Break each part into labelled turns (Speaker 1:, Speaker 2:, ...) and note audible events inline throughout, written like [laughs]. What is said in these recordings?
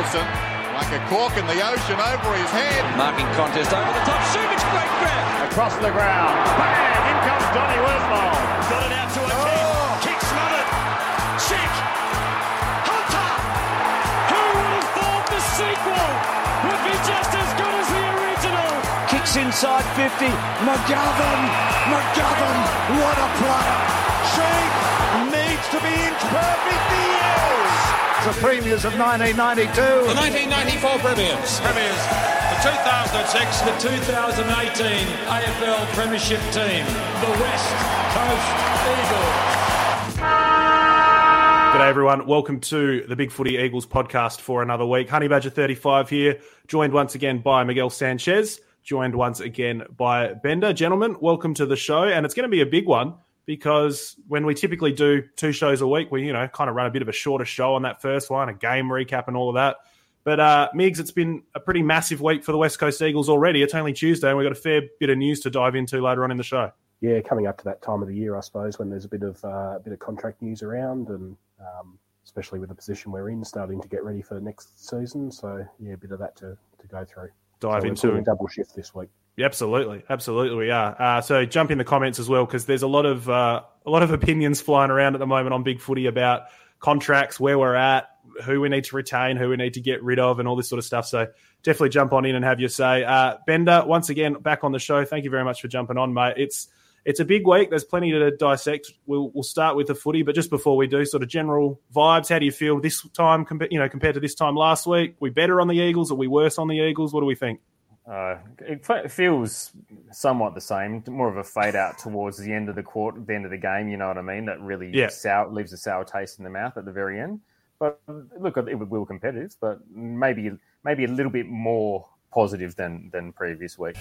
Speaker 1: Wilson, like a cork in the ocean over his head.
Speaker 2: Marking contest over the top. Subic, great grab.
Speaker 3: Across the ground. Bang! In comes Donny Worsfold.
Speaker 4: Got it out to a kick. Oh! Kick smothered. Check. Hunter. Who would have thought the sequel would be just as good as the original?
Speaker 5: Kicks inside 50. McGovern. McGovern. What a player.
Speaker 3: Sheed needs to be inch perfect. He is.
Speaker 5: The premiers of 1992.
Speaker 6: The 1994 Premiers.
Speaker 4: Premiers. The 2006, the 2018 AFL Premiership team, the West Coast Eagles.
Speaker 7: G'day everyone. Welcome to the Big Footy Eagles podcast for another week. Honey Badger 35 here, joined once again by Miguel Sanchez, joined once again by Bender. Gentlemen, welcome to the show. And it's going to be a big one because when we typically do two shows a week, we, you know, kind of run a bit of a shorter show on that first one, a game recap and all of that. But uh, Migs, it's been a pretty massive week for the West Coast Eagles already. It's only Tuesday, and we've got a fair bit of news to dive into later on in the show.
Speaker 8: yeah, coming up to that time of the year, I suppose, when there's a bit of uh, a bit of contract news around, and um, especially with the position we're in, starting to get ready for next season. So yeah, a bit of that to, to go through.
Speaker 7: Dive
Speaker 8: so we're
Speaker 7: into
Speaker 8: double shift this week.
Speaker 7: Absolutely, absolutely, we are. Uh, so jump in the comments as well because there's a lot of uh, a lot of opinions flying around at the moment on Big Footy about contracts, where we're at, who we need to retain, who we need to get rid of, and all this sort of stuff. So definitely jump on in and have your say. Uh, Bender, once again, back on the show. Thank you very much for jumping on, mate. It's it's a big week. There's plenty to dissect. We'll we'll start with the footy, but just before we do, sort of general vibes. How do you feel this time, you know, compared to this time last week? We better on the Eagles? Are we worse on the Eagles? What do we think?
Speaker 9: Uh, it fe- feels somewhat the same, more of a fade out towards the end of the quarter, the end of the game. You know what I mean? That really
Speaker 7: Yeah.
Speaker 9: sour, leaves a sour taste in the mouth at the very end. But look, it we were competitive, but maybe maybe a little bit more positive than than previous week.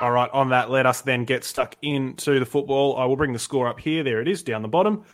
Speaker 7: All right, on that, let us then get stuck into the football. I will bring the score up here. There it is, down the bottom.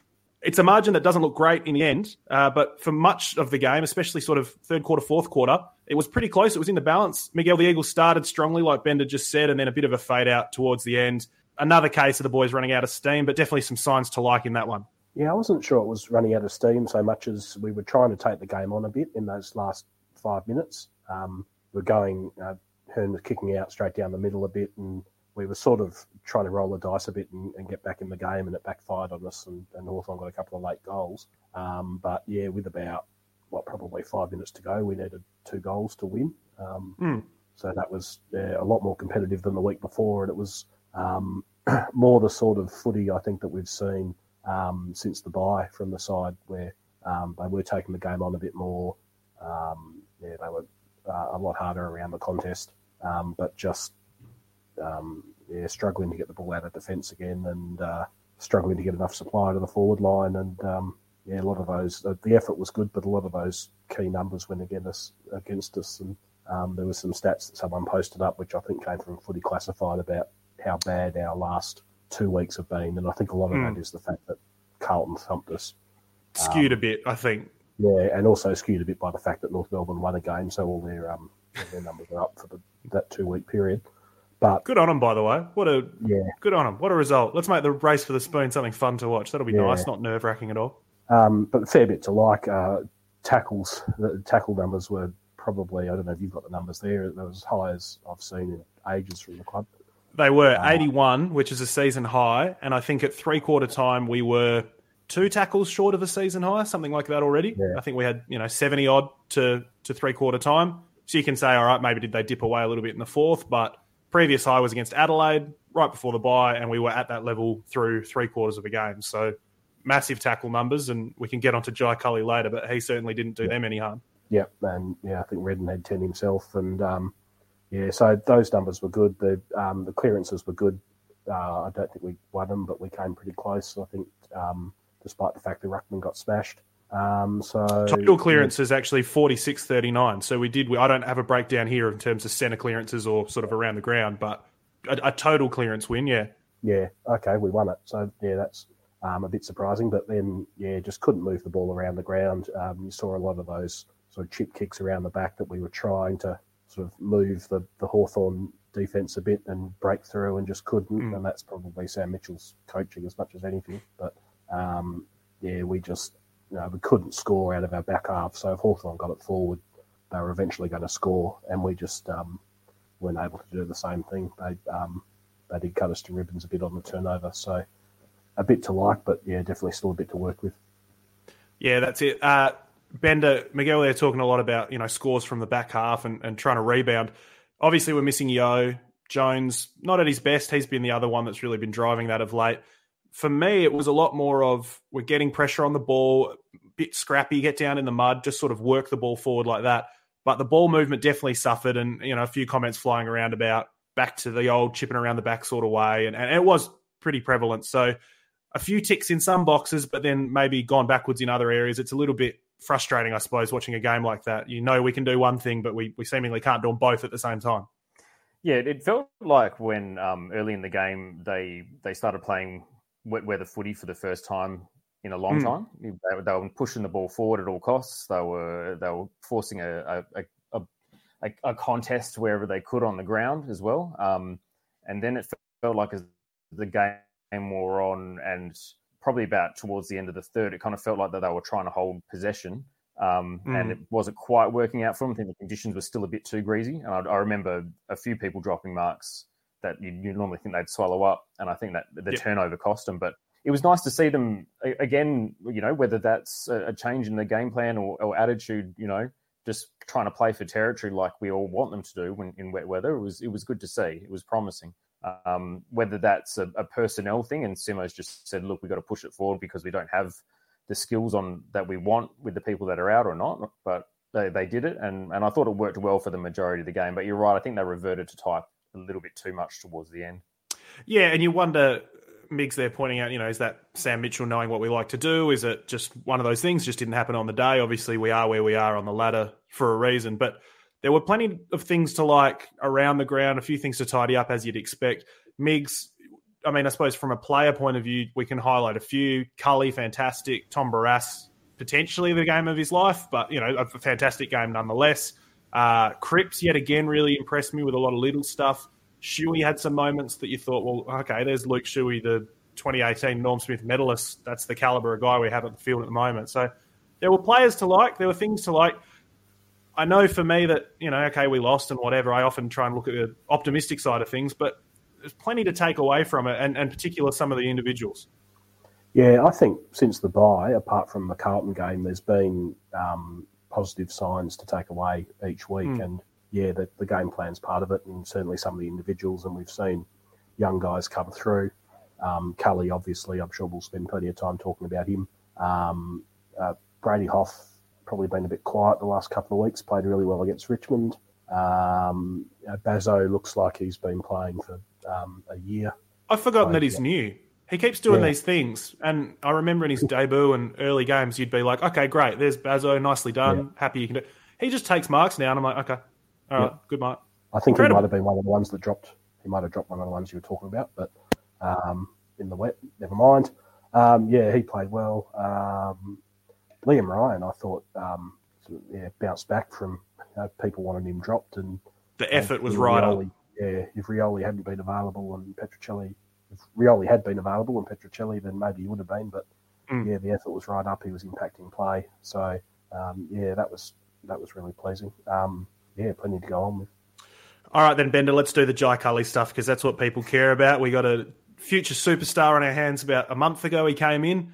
Speaker 7: It's a margin that doesn't look great in the end, uh, but for much of the game, especially sort of third quarter, fourth quarter, it was pretty close. It was in the balance. Miguel, the Eagles started strongly, like Bender just said, and then a bit of a fade out towards the end. Another case of the boys running out of steam, but definitely some signs to like in that one.
Speaker 8: Yeah, I wasn't sure it was running out of steam so much as we were trying to take the game on a bit in those last five minutes. Um, we're going, uh, Hurn was kicking out straight down the middle a bit, and we were sort of trying to roll the dice a bit and, and get back in the game, and it backfired on us, and, and Hawthorn got a couple of late goals. Um, but yeah, with about, what, probably five minutes to go, we needed two goals to win. Um,
Speaker 7: Mm.
Speaker 8: So that was yeah, a lot more competitive than the week before, and it was um, [clears throat] more the sort of footy I think that we've seen um, since the bye from the side where um, they were taking the game on a bit more. Um, yeah, they were uh, a lot harder around the contest, um, but just um, yeah, struggling to get the ball out of defence again and uh, struggling to get enough supply to the forward line. And um, yeah, a lot of those, uh, the effort was good, but a lot of those key numbers went against us. Against us. And um, there were some stats that someone posted up, which I think came from Footy Classified about how bad our last two weeks have been. And I think a lot of
Speaker 7: Mm.
Speaker 8: that is the fact that Carlton thumped us.
Speaker 7: Skewed
Speaker 8: Um,
Speaker 7: a bit, I think.
Speaker 8: Yeah, and also skewed a bit by the fact that North Melbourne won a game, so all their um their numbers are up for the, that two week period. But
Speaker 7: Good on them, by the way. What a
Speaker 8: yeah,
Speaker 7: good on them. What a result. Let's make the race for the spoon something fun to watch. That'll be
Speaker 8: Yeah.
Speaker 7: nice, not nerve wracking at all.
Speaker 8: um, but a fair bit to like. Uh, tackles, the tackle numbers were probably I don't know if you've got the numbers there. They're as high as I've seen in ages from the club.
Speaker 7: They were
Speaker 8: Ah.
Speaker 7: 81, which is a season high, and I think at three quarter time we were two tackles short of a season high, something like that already.
Speaker 8: Yeah.
Speaker 7: I think we had you know 70 odd to to three quarter time. So you can say, all right, maybe did they dip away a little bit in the fourth, but previous high was against Adelaide right before the bye, and we were at that level through three quarters of a game. So massive tackle numbers, and we can get onto Jai Culley later, but he certainly didn't do them any harm.
Speaker 8: Yeah, and yeah, I think Redden had ten himself, and um, yeah, so those numbers were good. The um, the clearances were good. Uh, I don't think we won them, but we came pretty close. I think, um, despite the fact that Ruckman got smashed. Um, so
Speaker 7: Total clearance is actually forty six thirty nine. So we did, we, I don't have a breakdown here in terms of centre clearances or sort of around the ground, but a, a total clearance win, yeah.
Speaker 8: yeah, okay, we won it. So yeah, that's um, a bit surprising. But then yeah, just couldn't move the ball around the ground. Um, you saw a lot of those sort of chip kicks around the back that we were trying to sort of move the the Hawthorn defense a bit and break through and just couldn't.
Speaker 7: Mm.
Speaker 8: And that's probably Sam Mitchell's coaching as much as anything. But um, yeah, we just you know, we couldn't score out of our back half. So if Hawthorn got it forward, they were eventually going to score, and we just um, weren't able to do the same thing. They um, they did cut us to ribbons a bit on the turnover, so a bit to like, but yeah, definitely still a bit to work with.
Speaker 7: Yeah, that's it. Uh, Bender, Miguel, they're talking a lot about you know scores from the back half and, and trying to rebound. Obviously, we're missing Yo Jones, not at his best. He's been the other one that's really been driving that of late. For me, it was a lot more of we're getting pressure on the ball, bit scrappy, get down in the mud, just sort of work the ball forward like that. But the ball movement definitely suffered, and you know a few comments flying around about back to the old chipping around the back sort of way, and, and it was pretty prevalent. So a few ticks in some boxes, but then maybe gone backwards in other areas. It's a little bit frustrating, I suppose, watching a game like that. You know, we can do one thing, but we, we seemingly can't do them both at the same time.
Speaker 9: Yeah, it felt like when um, early in the game they they started playing wet weather footy for the first time in a long mm. time. They, they, were pushing the ball forward at all costs. They were they were forcing a a, a, a, a contest wherever they could on the ground as well. Um, and then it felt like as the game wore on and probably about towards the end of the third, it kind of felt like that they were trying to hold possession. Um, mm. And it wasn't quite working out for them. I think the conditions were still a bit too greasy. And I, I remember a few people dropping marks that you, normally think they'd swallow up. And I think that the yep. turnover cost them. But it was nice to see them again, you know, whether that's a, change in the game plan or, or, attitude, you know, just trying to play for territory like we all want them to do when, in wet weather. It was, it was good to see. It was promising. Um, whether that's a, a, personnel thing, and Simo's just said, "Look, we've got to push it forward because we don't have the skills on that we want with the people that are out or not." But they, they did it, and and I thought it worked well for the majority of the game. But you're right; I think they reverted to type a little bit too much towards the end.
Speaker 7: Yeah, and you wonder. Migs there pointing out, you know, is that Sam Mitchell knowing what we like to do? Is it just one of those things just didn't happen on the day? Obviously, we are where we are on the ladder for a reason, but there were plenty of things to like around the ground, a few things to tidy up as you'd expect. Migs, I mean, I suppose from a player point of view, we can highlight a few. Culley, fantastic. Tom Barrass, potentially the game of his life, but, you know, a fantastic game nonetheless. Uh, Cripps, yet again, really impressed me with a lot of little stuff. Shuey had some moments that you thought, well, okay, there's Luke Shuey, the 2018 Norm Smith medalist. That's the caliber of guy we have at the field at the moment. So there were players to like. There were things to like. I know for me that you know, okay, we lost and whatever. I often try and look at the optimistic side of things, but there's plenty to take away from it, and, and particular some of the individuals.
Speaker 8: Yeah, I think since the bye, apart from the Carlton game, there's been um, positive signs to take away each week, mm. and yeah, the, the game plan's part of it, and certainly some of the individuals, and we've seen young guys come through. Um, Culley, obviously, I'm sure we'll spend plenty of time talking about him. Um, uh, Brady Hough probably been a bit quiet the last couple of weeks. Played really well against Richmond. Um, Bazzo looks like he's been playing for um, a year.
Speaker 7: I've forgotten that he's yeah. new. He keeps doing yeah. these things, and I remember in his debut and early games, you'd be like, "Okay, great, there's Bazzo, nicely done, yeah. happy you can do." He just takes marks now, and I'm like, "Okay, all right, good mark."
Speaker 8: I think Incredible. he might have been one of the ones that dropped. He might have dropped one of the ones you were talking about, but um, in the wet, never mind. Um, yeah, he played well. Um, Liam Ryan, I thought, um, yeah, bounced back from you know, people wanting him dropped, and
Speaker 7: the effort was right.
Speaker 8: Rioli, yeah, if Rioli hadn't been available and Petruccelle, if Rioli had been available and Petruccelle, then maybe he would have been. But mm. yeah, the effort was right up. He was impacting play. So um, yeah, that was that was really pleasing. Um, yeah, plenty to go on with.
Speaker 7: All right, then Bender, let's do the Jai Culley stuff because that's what people care about. We got a future superstar on our hands about a month ago. He came in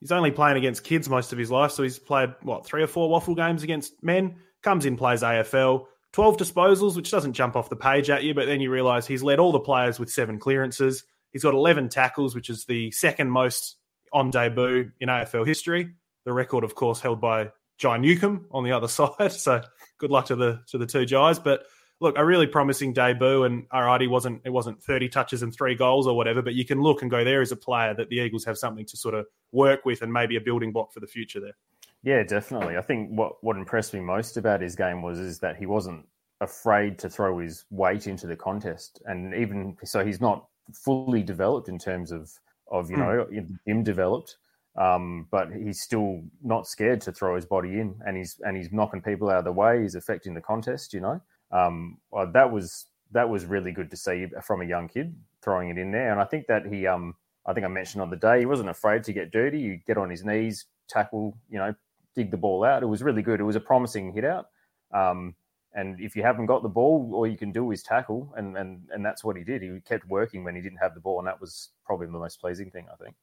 Speaker 7: he's only playing against kids most of his life, so he's played what three or four waffle games against men. Comes in, plays AFL, twelve disposals, which doesn't jump off the page at you, but then you realise he's led all the players with seven clearances. He's got eleven tackles, which is the second most on debut in AFL history. The record, of course, held by Jai Newcombe on the other [laughs] side. So good luck to the to the two Jais, but look, a really promising debut, and alright, wasn't it wasn't thirty touches and three goals or whatever, but you can look and go there is a player that the Eagles have something to sort of work with and maybe a building block for the future there.
Speaker 9: Yeah, definitely. I think what what impressed me most about his game was is that he wasn't afraid to throw his weight into the contest, and even so, he's not fully developed in terms of of you hmm. know him developed. Um, but he's still not scared to throw his body in, and he's and he's knocking people out of the way. He's affecting the contest, you know um, well, that was that was really good to see from a young kid throwing it in there. And I think that he, um, I think I mentioned on the day, he wasn't afraid to get dirty. You get on his knees, tackle, you know, dig the ball out. It was really good. It was a promising hit out. Um, and if you haven't got the ball, all you can do is tackle, and and and that's what he did. He kept working when he didn't have the ball, and that was probably the most pleasing thing, I think.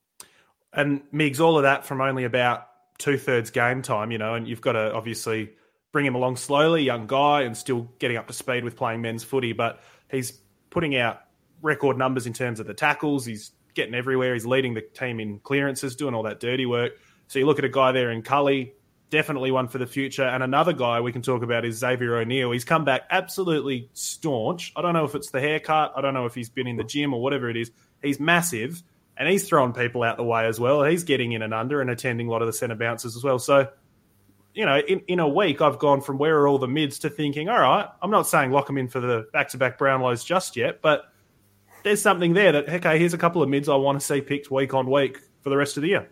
Speaker 7: And Migs, all of that from only about two thirds game time, you know, and you've got to obviously bring him along slowly, young guy, and still getting up to speed with playing men's footy. But he's putting out record numbers in terms of the tackles. He's getting everywhere. He's leading the team in clearances, doing all that dirty work. So you look at a guy there in Culley, definitely one for the future. And another guy we can talk about is Xavier O'Neill. He's come back absolutely staunch. I don't know if it's the haircut. I don't know if he's been in the gym or whatever it is. He's massive and he's throwing people out the way as well. He's getting in and under and attending a lot of the centre bounces as well. So, you know, in, in a week, I've gone from where are all the mids to thinking, all right, I'm not saying lock him in for the back to back Brownlows just yet, but there's something there that, okay, here's a couple of mids I want to see picked week on week for the rest of the year.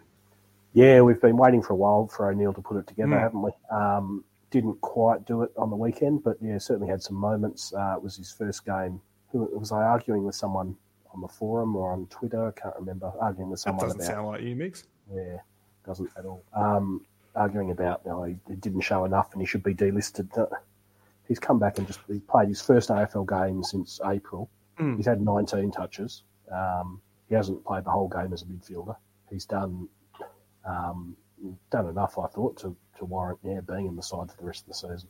Speaker 8: Yeah, we've been waiting for a while for O'Neill to put it together, mm. haven't we? Um, didn't quite do it on the weekend, but yeah, certainly had some moments. Uh, it was his first game. Who was I arguing with someone on the forum or on Twitter? I can't remember. Arguing with someone.
Speaker 7: That doesn't about, sound like you, Migs.
Speaker 8: Yeah, doesn't at all. Um, arguing about you know, he, didn't show enough and he should be delisted. Uh, he's come back and just he played his first AFL game since April. Mm. He's had 19 touches. Um, he hasn't played the whole game as a midfielder. He's done um, done enough, I thought, to, to warrant yeah being in the side for the rest of the season.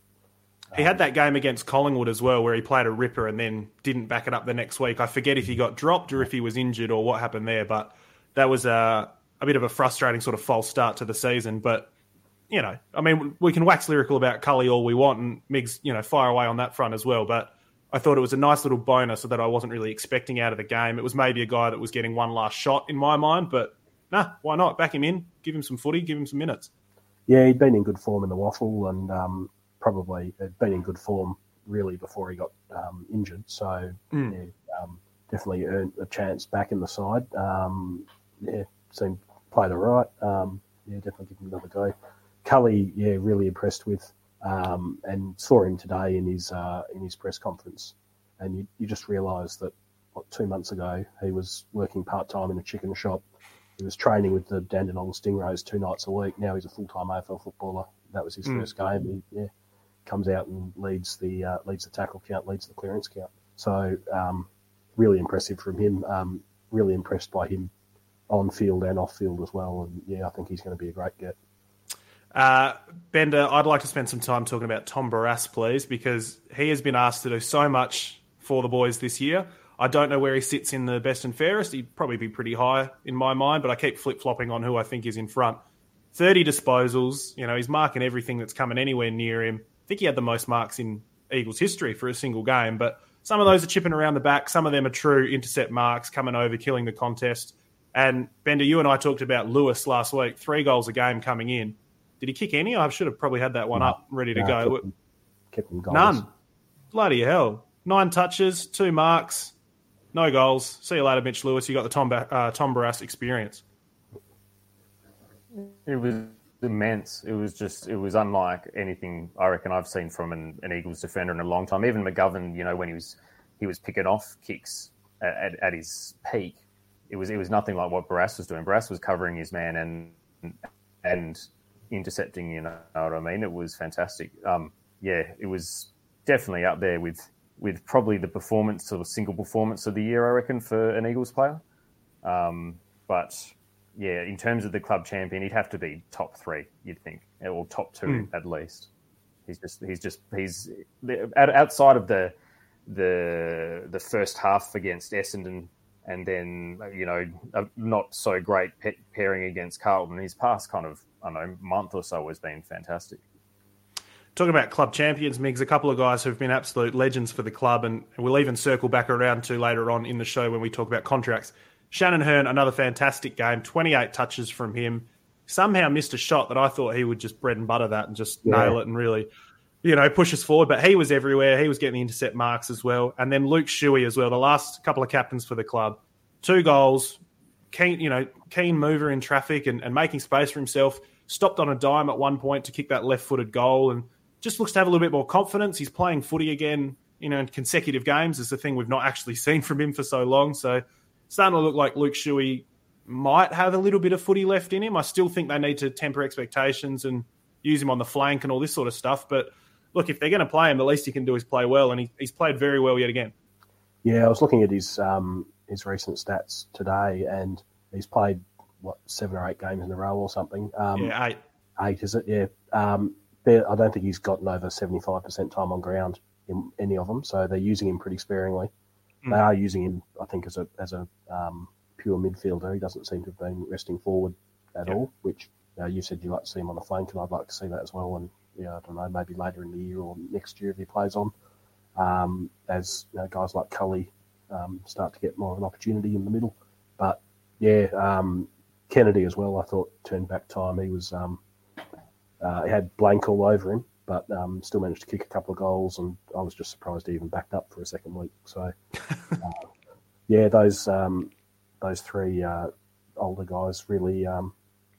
Speaker 7: He had that game against Collingwood as well, where he played a ripper and then didn't back it up the next week. I forget if he got dropped or if he was injured or what happened there, but that was a, a bit of a frustrating sort of false start to the season. But you know, I mean, we can wax lyrical about Culley all we want, and Migs, you know, fire away on that front as well. But I thought it was a nice little bonus that I wasn't really expecting out of the game. It was maybe a guy that was getting one last shot in my mind, but nah, why not? Back him in, give him some footy, give him some minutes.
Speaker 8: Yeah, he'd been in good form in the waffle, and um, probably had been in good form really before he got um, injured. So mm. yeah, um, definitely earned a chance back in the side. Um, yeah, seemed played all right. Um, yeah, definitely give him another go. Culley, yeah, really impressed with, um, and saw him today in his uh, in his press conference, and you, you just realise that what, two months ago he was working part time in a chicken shop he was training with the Dandenong Stingrays two nights a week. Now he's a full time AFL footballer. That was his mm. first game. He yeah, comes out and leads the uh, leads the tackle count, leads the clearance count. So um, really impressive from him. Um, really impressed by him on field and off field as well. And yeah, I think he's going to be a great get.
Speaker 7: Uh, Bender, I'd like to spend some time talking about Tom Barrass, please, because he has been asked to do so much for the boys this year. I don't know where he sits in the best and fairest. He'd probably be pretty high in my mind, but I keep flip flopping on who I think is in front. 30 disposals. You know, he's marking everything that's coming anywhere near him. I think he had the most marks in Eagles history for a single game, but some of those are chipping around the back. Some of them are true intercept marks, coming over, killing the contest. And Bender, you and I talked about Lewis last week. Three goals a game coming in. Did he kick any? I should have probably had that one no, up ready to no, go.
Speaker 8: Him,
Speaker 7: kept None. Bloody hell. Nine touches, two marks. No goals. See you later, Mitch Lewis. You got the Tom uh, Tom Barrass experience.
Speaker 9: It was immense. It was just it was unlike anything I reckon I've seen from an, an, Eagles defender in a long time. Even McGovern, you know, when he was he was picking off kicks at, at, at his peak, it was it was nothing like what Barrass was doing. Barrass was covering his man and and intercepting. You know what I mean? It was fantastic. Um, yeah, it was definitely up there with with probably the performance or single performance of the year, I reckon, for an Eagles player. Um, but yeah, in terms of the club champion, he'd have to be top three, you'd think, or top two mm. at least. He's just he's just he's outside of the the the first half against Essendon, and then you know a not so great pairing against Carlton. His past kind of I don't know month or so has been fantastic
Speaker 7: talking about club champions, Migs, a couple of guys who've been absolute legends for the club, and we'll even circle back around to later on in the show when we talk about contracts. Shannon Hurn, another fantastic game, 28 touches from him. Somehow missed a shot that I thought he would just bread and butter that and just yeah. nail it and really, you know, push us forward. But he was everywhere. He was getting the intercept marks as well. And then Luke Shuey as well, the last couple of captains for the club. Two goals, keen, you know, keen mover in traffic and, and making space for himself. Stopped on a dime at one point to kick that left footed goal and just looks to have a little bit more confidence. He's playing footy again, you know, in consecutive games is the thing we've not actually [laughs] seen from him for so long. So starting to look like Luke Shuey might have a little bit of footy left in him. I still think they need to temper expectations and use him on the flank and all this sort of stuff. But look, if they're going to play him, the least he can do is play well, and he, he's played very well yet again.
Speaker 8: Yeah, I was looking at his um, his recent stats today, and he's played what seven or eight games in a row or something. Um,
Speaker 7: yeah, eight.
Speaker 8: Eight is it? Yeah. Um, I don't think he's gotten over seventy five percent time on ground in any of them, so they're using him pretty sparingly. Mm. They are using him, I think, as a as a um, pure midfielder. He doesn't seem to have been resting forward at all, which you, know, you said you like to see him on the flank, and I'd like to see that as well. And yeah, I don't know, maybe later in the year or next year if he plays on, um, as you know, guys like Culley um, start to get more of an opportunity in the middle. But yeah, um, Kennedy as well. I thought turned back time. He was um, uh, he had Blanck all over him, but um, still managed to kick a couple of goals. And I was just surprised he even backed up for a second week. So uh, [laughs] yeah, those um, those three uh, older guys really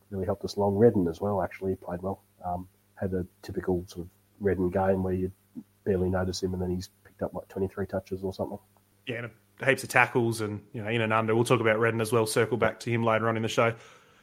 Speaker 8: really helped us along. Redden as well actually played well. had a typical sort of Redden game where you barely notice him, and then he's picked up like twenty three touches or something.
Speaker 7: Yeah, heaps of tackles and you know in and under. We'll talk about Redden as well. Circle back to him later on in the show.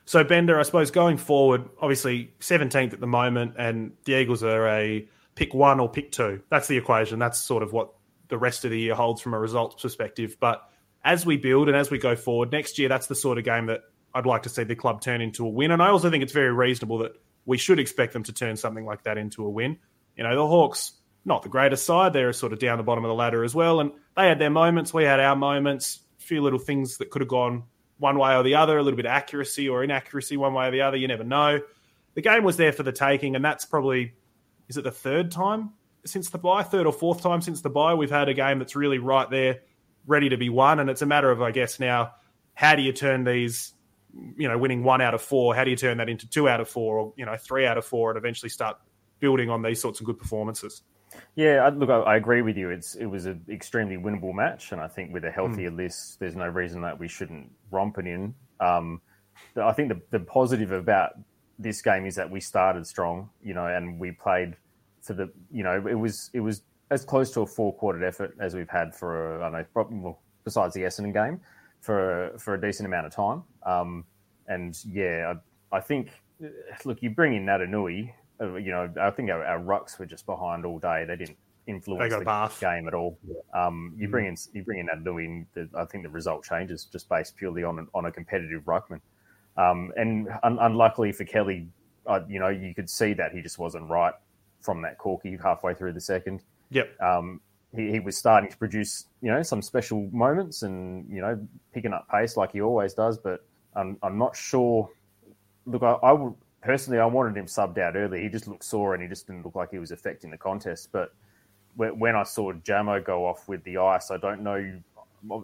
Speaker 7: So Bender, I suppose going forward, obviously seventeenth at the moment, and the Eagles are a pick one or pick two. That's the equation. That's sort of what the rest of the year holds from a results perspective. But as we build and as we go forward next year, that's the sort of game that I'd like to see the club turn into a win. And I also think it's very reasonable that we should expect them to turn something like that into a win. You know, the Hawks not the greatest side. They're sort of down the bottom of the ladder as well. And they had their moments. We had our moments. A few little things that could have gone one way or the other, a little bit of accuracy or inaccuracy one way or the other. You never know. The game was there for the taking, and that's probably is it the third time since the bye, third or fourth time since the bye, we've had a game that's really right there, ready to be won. And it's a matter of, I guess, now how do you turn these, you know, winning one out of four, how do you turn that into two out of four or, you know, three out of four and eventually start building on these sorts of good performances?
Speaker 9: Yeah, look, I, agree with you. It's it was an extremely winnable match, and I think with a healthier mm. list, there's no reason that we shouldn't romp it in. Um, I think the, the positive about this game is that we started strong, you know, and we played for the, you know, it was it was as close to a four quartered effort as we've had for a, I don't know, probably, well, besides the Essendon game, for for a decent amount of time. Um, and yeah, I, I think, look, you bring in Naitanui, uh, you know, I think our, our rucks were just behind all day. They didn't influence the bath. game at all. Um, you mm. bring in you bring in that Louis, I think the result changes just based purely on on a competitive ruckman. Um, and un- unluckily for Kelly, uh, you know, you could see that he just wasn't right from that corky halfway through the second.
Speaker 7: Yep.
Speaker 9: Um, he, he was starting to produce, you know, some special moments and you know picking up pace like he always does. But I'm, I'm not sure. Look, I, I would personally, I wanted him subbed out early. He just looked sore and he just didn't look like he was affecting the contest. But when I saw Jamo go off with the ice, I don't know.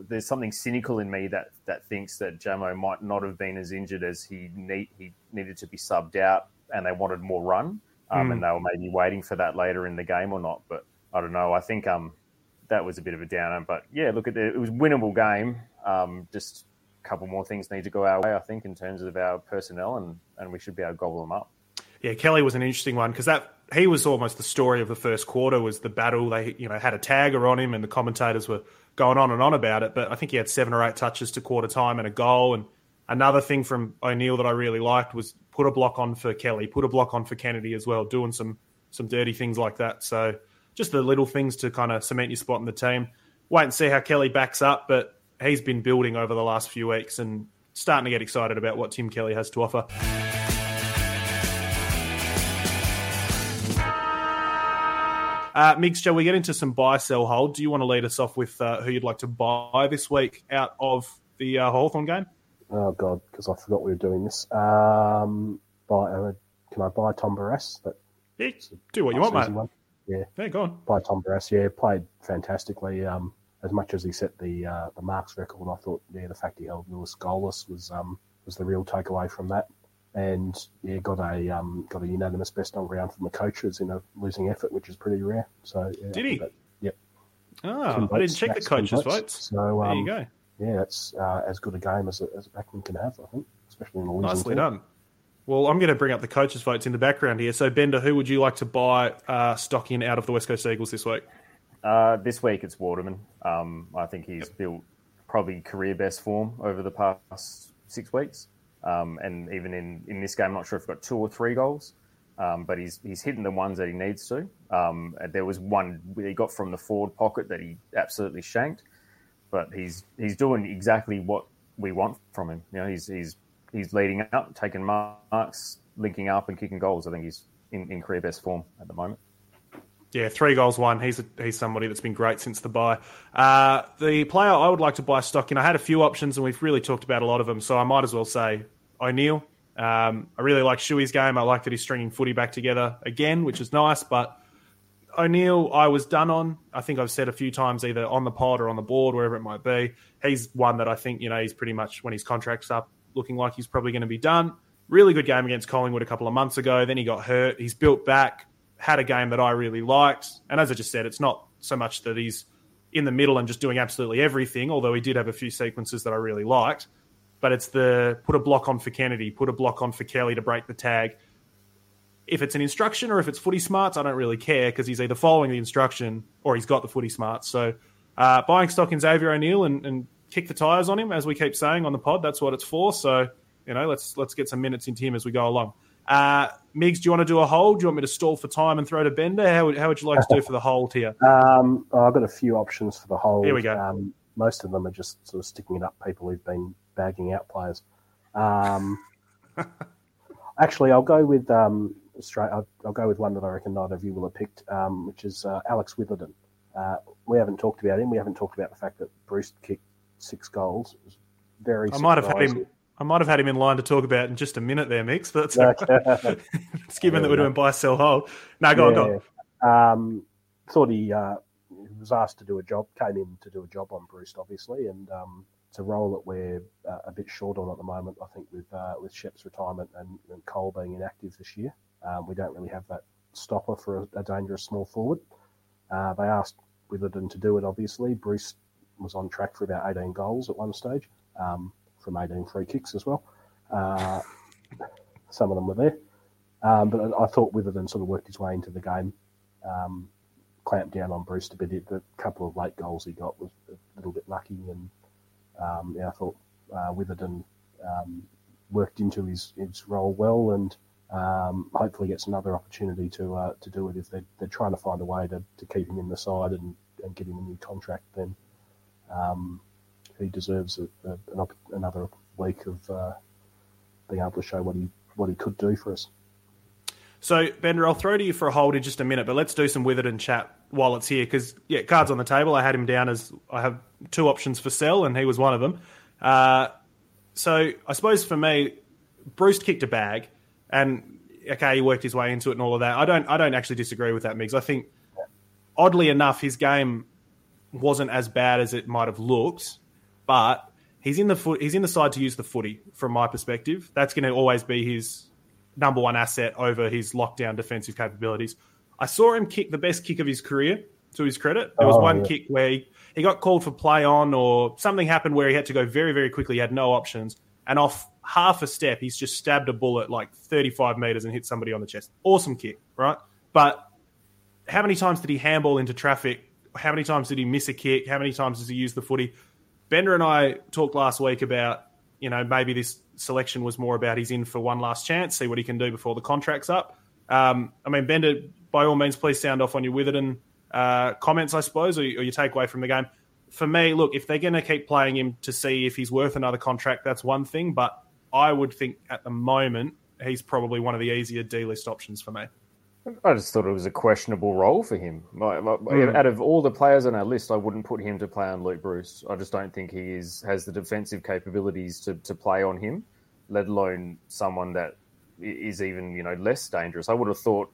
Speaker 9: There's something cynical in me that, that thinks that Jamo might not have been as injured as he need he needed to be subbed out, and they wanted more run, um, mm. and they were maybe waiting for that later in the game or not. But I don't know. I think um, that was a bit of a downer. But yeah, look at it. It was winnable game. Um, just couple more things need to go our way, I think, in terms of our personnel, and, and we should be able to gobble them up.
Speaker 7: Yeah, Kelly was an interesting one because that he was almost the story of the first quarter was the battle. They you know had a tagger on him, and the commentators were going on and on about it. But I think he had seven or eight touches to quarter time and a goal. And another thing from O'Neill that I really liked was put a block on for Kelly, put a block on for Kennedy as well, doing some some dirty things like that. So just the little things to kind of cement your spot in the team. Wait and see how Kelly backs up, but he's been building over the last few weeks and starting to get excited about what Tim Kelly has to offer. Uh, Migs, shall we get into some buy, sell, hold? Do you want to lead us off with uh, who you'd like to buy this week out of the uh, Hawthorn game?
Speaker 8: Oh, God, because I forgot we were doing this. Um, buy, uh, can I buy Tom Barrass?
Speaker 7: But yeah, do what you want, mate. One.
Speaker 8: Yeah.
Speaker 7: Yeah, go on.
Speaker 8: Buy Tom Barrass, yeah. Played fantastically. Um, as much as he set the uh, the marks record, I thought yeah, the fact he held Lewis goalless was um, was the real takeaway from that. And yeah, got a um, got a unanimous best on ground from the coaches in a losing effort, which is pretty rare. So yeah,
Speaker 7: did he? That,
Speaker 8: yep.
Speaker 7: Oh, I didn't check the coaches' votes.
Speaker 8: So
Speaker 7: um, there you go.
Speaker 8: Yeah, it's uh, as good a game as a, as a backman can have, I think, especially in a losing
Speaker 7: Nicely team. done. Well, I'm going to bring up the coaches' votes in the background here. So, Bender, who would you like to buy uh, stock in out of the West Coast Eagles this week?
Speaker 9: Uh, this week it's Waterman. Um, I think he's yep. built probably career best form over the past six weeks. Um, and even in, in this game, I'm not sure if he got two or three goals, um, but he's he's hitting the ones that he needs to. Um, there was one he got from the forward pocket that he absolutely shanked, but he's he's doing exactly what we want from him. You know, he's he's he's leading up, taking marks, linking up, and kicking goals. I think he's in, in career best form at the moment.
Speaker 7: Yeah, three goals, one. He's a, he's somebody that's been great since the bye. Uh, the player I would like to buy stock in, I had a few options, and we've really talked about a lot of them, so I might as well say O'Neill. Um, I really like Shuey's game. I like that he's stringing footy back together again, which is nice. But O'Neill, I was done on. I think I've said a few times, either on the pod or on the board, wherever it might be. He's one that I think you know he's pretty much when his contract's up, looking like he's probably going to be done. Really good game against Collingwood a couple of months ago. Then he got hurt. He's built back. Had a game that I really liked. And as I just said, it's not so much that he's in the middle and just doing absolutely everything, although he did have a few sequences that I really liked but it's the put a block on for Kennedy, put a block on for Kelly to break the tag. If it's an instruction or if it's footy smarts, I don't really care because he's either following the instruction or he's got the footy smarts. So uh, buying stock in Xavier O'Neill and, and kick the tires on him, as we keep saying on the pod, that's what it's for. So you know, let's let's get some minutes into him as we go along. Uh, Migs, do you want to do a hold? Do you want me to stall for time and throw to Bender? How would, how would you like to do for the hold here?
Speaker 8: Um, I've got a few options for the hold.
Speaker 7: Here we go.
Speaker 8: Um, most of them are just sort of sticking it up people who've been bagging out players. Um, [laughs] actually, I'll go with um, straight. I'll, I'll, go with one that I reckon neither of you will have picked, um, which is uh, Alex Witherden. Uh, we haven't talked about him. We haven't talked about the fact that Breust kicked six goals. It was very.
Speaker 7: I might have had him. I might have had him in line to talk about in just a minute there, Migs. But it's, [laughs] it's given that we're doing buy, sell, hold. No, go yeah. on,
Speaker 8: go on. Um, thought he, uh, was asked to do a job, came in to do a job on Breust, obviously, and um, it's a role that we're uh, a bit short on at the moment. I think with uh, with Shep's retirement and, and, Cole being inactive this year, um, we don't really have that stopper for a, a dangerous small forward. Uh, they asked Witherden to do it. Obviously, Breust was on track for about 18 goals at one stage um, from 18 free kicks as well. Uh, some of them were there, um, but I thought Witherden sort of worked his way into the game. Um, clamped down on Breust a bit. The couple of late goals he got was a little bit lucky, and um, yeah, I thought uh, Witherden um, worked into his, his role well and um, hopefully gets another opportunity to uh, to do it if they're, they're trying to find a way to, to keep him in the side and, and get him a new contract then um, he deserves a, a, another week of uh, being able to show what he what he could do for us.
Speaker 7: So Bender, I'll throw to you for a hold in just a minute, but let's do some with it and chat while it's here because yeah, cards on the table. I had him down as I have two options for sell, and he was one of them. Uh, so I suppose for me, Breust kicked a bag, and okay, he worked his way into it and all of that. I don't, I don't actually disagree with that, Migs. I think, oddly enough, his game wasn't as bad as it might have looked, but he's in the foot, he's in the side to use the footy. From my perspective, that's going to always be his number one asset over his lockdown defensive capabilities. I saw him kick the best kick of his career. To his credit, there was oh, one yeah. kick where he, he got called for play on, or something happened where he had to go very, very quickly. He had no options, and off half a step, he's just stabbed a bullet like 35 meters and hit somebody on the chest. Awesome kick, right? But how many times did he handball into traffic? How many times did he miss a kick? How many times does he use the footy? Bender and I talked last week about, you know, maybe this selection was more about he's in for one last chance, see what he can do before the contract's up. Um, I mean, Bender by all means, please sound off on your Witherden uh, comments, I suppose, or, or your takeaway from the game. For me, look, if they're going to keep playing him to see if he's worth another contract, that's one thing. But I would think at the moment he's probably one of the easier D list options for me.
Speaker 9: I just thought it was a questionable role for him. Like, like, mm. Out of all the players on our list, I wouldn't put him to play on Luke Breust. I just don't think he is has the defensive capabilities to, to play on him, let alone someone that is even you know less dangerous. I would have thought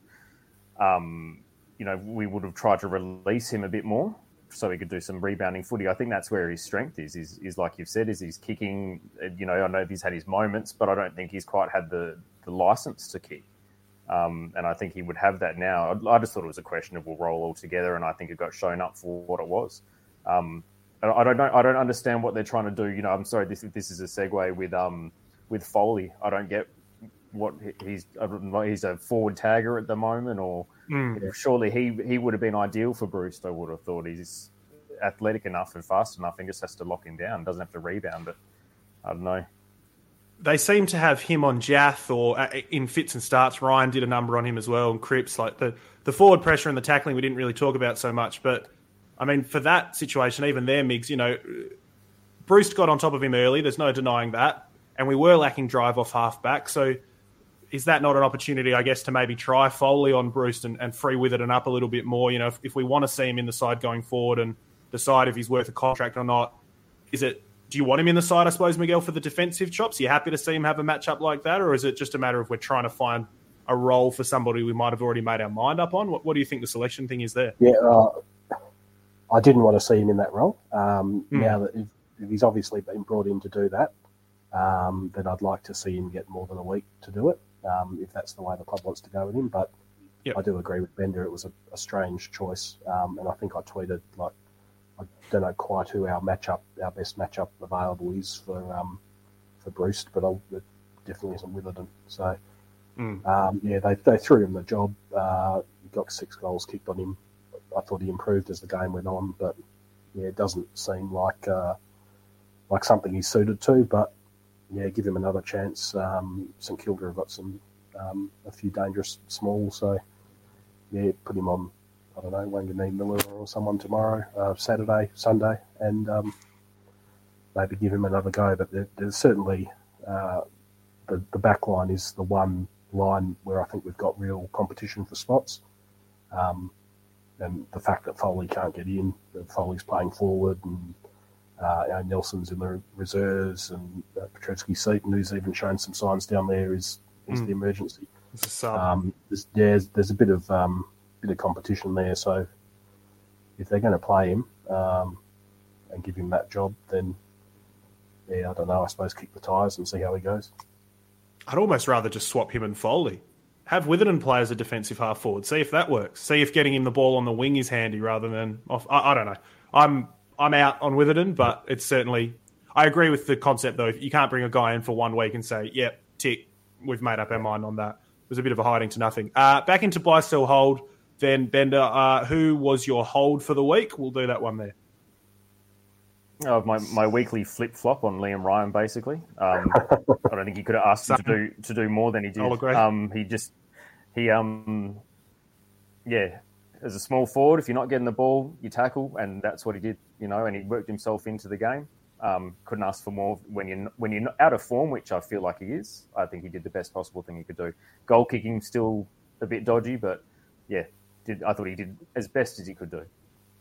Speaker 9: um, you know, we would have tried to release him a bit more so he could do some rebounding footy. I think that's where his strength is. Is, is like you've said, is he's kicking. You know, I know he's had his moments, but I don't think he's quite had the the license to kick. Um, and I think he would have that now. I, I, just thought it was a questionable role altogether, and I think it got shown up for what it was. Um, I don't know. I don't understand what they're trying to do. You know, I'm sorry. This this is a segue with um with Foley. I don't get what he's he's a forward tagger at the moment, or mm. surely he he would have been ideal for Breust. I would have thought he's athletic enough and fast enough, and just has to lock him down. Doesn't have to rebound, but I don't know.
Speaker 7: They seem to have him on Jath or uh, in fits and starts. Ryan did a number on him as well, and Cripps. Like the, the forward pressure and the tackling, we didn't really talk about so much. But I mean, for that situation, even there, Migs, you know, Breust got on top of him early. There's no denying that. And we were lacking drive off halfback. So is that not an opportunity, I guess, to maybe try Foley on Breust and, and free with it and up a little bit more? You know, if, if we want to see him in the side going forward and decide if he's worth a contract or not, is it do you want him in the side, I suppose, Miguel, for the defensive chops? Are you happy to see him have a matchup like that? Or is it just a matter of we're trying to find a role for somebody we might have already made our mind up on? What, what do you think the selection thing is there?
Speaker 8: Yeah, uh, I didn't want to see him in that role. Um, mm. Now that he's obviously been brought in to do that, um, then I'd like to see him get more than a week to do it, um, if that's the way the club wants to go with him. But yep. I do agree with Bender. It was a, a strange choice. Um, and I think I tweeted, like, I don't know quite who our matchup, our best matchup available is for um, for Breust, but I'll, it definitely isn't Witherden. So, mm. um, yeah, they, they threw him the job. Uh, he got six goals kicked on him. I thought he improved as the game went on, but yeah, it doesn't seem like uh, like something he's suited to. But yeah, give him another chance. Um, St Kilda have got some um, a few dangerous smalls, so yeah, put him on I don't know, Wanganeen-Milera or someone tomorrow, uh, Saturday, Sunday, and um, maybe give him another go. But there, there's certainly uh, the, the back line is the one line where I think we've got real competition for spots. Um, and the fact that Foley can't get in, that Foley's playing forward, and uh, you know, Nelson's in the reserves, and uh, Petrevski-Seton, who's even shown some signs down there, is is mm. the emergency. Um, there's, there's, there's a bit of um, bit of competition there. So if they're going to play him um, and give him that job, then yeah, I don't know. I suppose kick the tires and see how he goes.
Speaker 7: I'd almost rather just swap him and Foley. Have Witherden play as a defensive half forward. See if that works. See if getting him the ball on the wing is handy rather than off. I, I don't know. I'm I'm out on Witherden, but it's certainly. I agree with the concept though. You can't bring a guy in for one week and say, "Yep, tick, we've made up our mind on that." It was a bit of a hiding to nothing. Uh, back into buy, sell, hold. Then Bender, uh, who was your hold for the week? We'll do that one there.
Speaker 9: Oh, my, my weekly flip flop on Liam Ryan, basically. Um, [laughs] I don't think he could have asked him to do to do more than he did. Um, he just he um yeah, as a small forward, if you're not getting the ball, you tackle, and that's what he did. You know, and he worked himself into the game. Um, couldn't ask for more when you're when you're out of form, which I feel like he is. I think he did the best possible thing he could do. Goal kicking still a bit dodgy, but yeah, did I thought he did as best as he could do.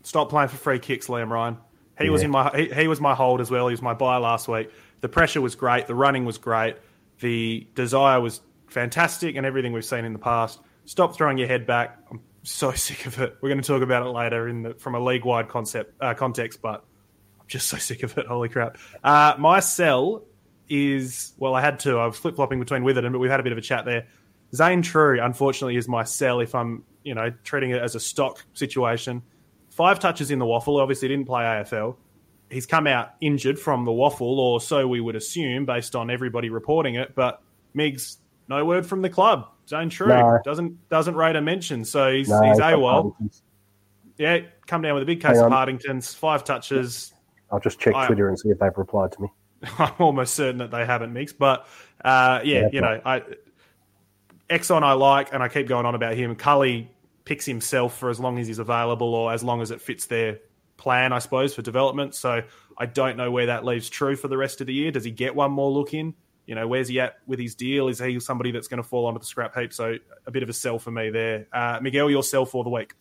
Speaker 7: Stop playing for free kicks, Liam Ryan. He yeah. was in my he, he, was my hold as well. He was my buy last week. The pressure was great. The running was great. The desire was fantastic, and everything we've seen in the past. Stop throwing your head back. I'm so [laughs] sick of it. We're going to talk about it later in the, from a league wide concept uh, context, but I'm just so [laughs] sick of it. Holy crap! Uh, my sell is well, I had to. I was flip flopping between Witherden, but we've had a bit of a chat there. Zane Trew, unfortunately, is my sell if I'm you know, treating it as a stock situation. Five touches in the waffle. obviously didn't play AFL. He's come out injured from the waffle, or so we would assume based on everybody reporting it. But Migs, no word from the club. Zane Trew no. doesn't doesn't rate a mention, so he's no, he's AWOL. Yeah, come down with a big case of Partington's. Five touches.
Speaker 8: I'll just check I, Twitter and see if they've replied to me. [laughs]
Speaker 7: I'm almost certain that they haven't, Migs. But uh, yeah, yeah, you know, I Exxon I like, and I keep going on about him. Culley picks himself for as long as he's available or as long as it fits their plan, I suppose, for development. So I don't know where that leaves Trew for the rest of the year. Does he get one more look in? You know, where's he at with his deal? Is he somebody that's going to fall onto the scrap heap? So a bit of a sell for me there. Uh, Miguel, your sell for the week.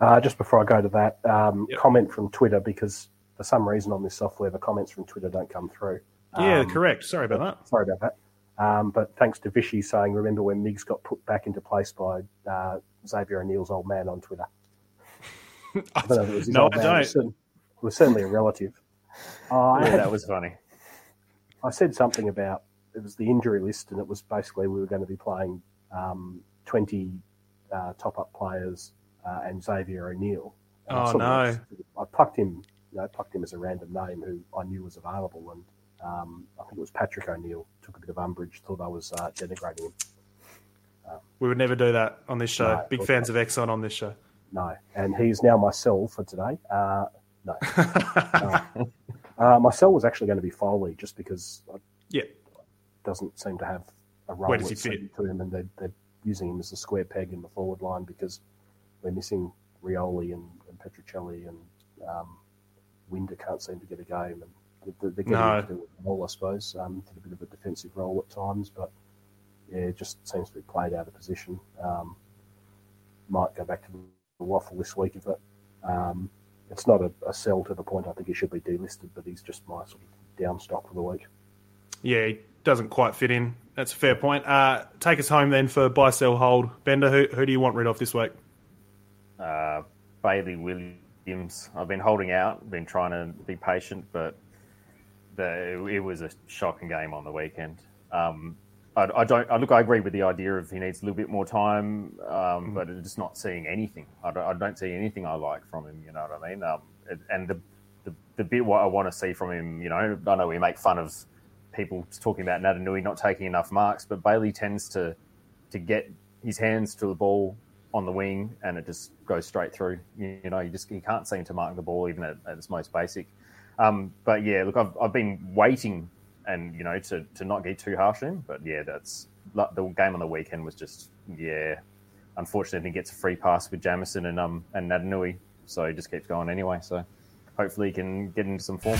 Speaker 8: Uh, just before I go to that, um, yep. comment from Twitter because for some reason on this software, the comments from Twitter don't come through.
Speaker 7: Yeah, um, correct. Sorry about that.
Speaker 8: Sorry about that. Um, but thanks to Vishy saying, remember when Migs got put back into place by uh, Xavier O'Neill's old man on Twitter? [laughs]
Speaker 7: I don't know if it was his no, old I man. Don't. It was,
Speaker 8: certainly, it was certainly a relative.
Speaker 9: Uh, yeah, that was funny.
Speaker 8: I said something about it was the injury list, and it was basically we were going to be playing um, 20 uh, top up players uh, and Xavier O'Neill.
Speaker 7: And oh, no.
Speaker 8: I plucked him, you know, plucked him as a random name who I knew was available. And um, I think it was Patrick O'Neill took a bit of umbrage, thought I was uh, denigrating him.
Speaker 7: Um, we would never do that on this show. No, Big fans not. of Exxon on this show.
Speaker 8: No, and he's now my sell for today. Uh, no, uh, [laughs] uh, my sell was actually going to be Foley, just because. I,
Speaker 7: yeah.
Speaker 8: doesn't seem to have a role
Speaker 7: Where does he fit?
Speaker 8: to him, and they're, they're using him as a square peg in the forward line because we're missing Rioli and, and Petruccelle and um, Winder can't seem to get a game, and they're, they're getting
Speaker 7: No.
Speaker 8: to do a role, I suppose, um, did a bit of a defensive role at times, but yeah, it just seems to be played out of position. Um, might go back to the waffle this week if it. Um, it's not a, a sell to the point I think he should be delisted, but he's just my sort of down stock for the week.
Speaker 7: Yeah, he doesn't quite fit in. That's a fair point. Uh, take us home then for buy, sell, hold. Bender, who, who do you want rid of this week?
Speaker 9: Uh, Bailey Williams. I've been holding out, been trying to be patient, but the, it was a shocking game on the weekend. Um, I, I don't. I, look, I agree with the idea of he needs a little bit more time, um, but I'm just not seeing anything. I don't, I don't see anything I like from him. You know what I mean? Um, and the, the the bit what I want to see from him, you know, I know we make fun of people talking about Naitanui not taking enough marks, but Bailey tends to to get his hands to the ball on the wing and it just goes straight through. You, you know, you just you can't seem to mark the ball even at, at its most basic. Um, but yeah, look, I've, I've been waiting and you know to, to not get too harsh on him. But yeah, that's the game on the weekend was just yeah. Unfortunately, he gets a free pass with Jamison and um and Naitanui, so he just keeps going anyway. So hopefully he can get into some form.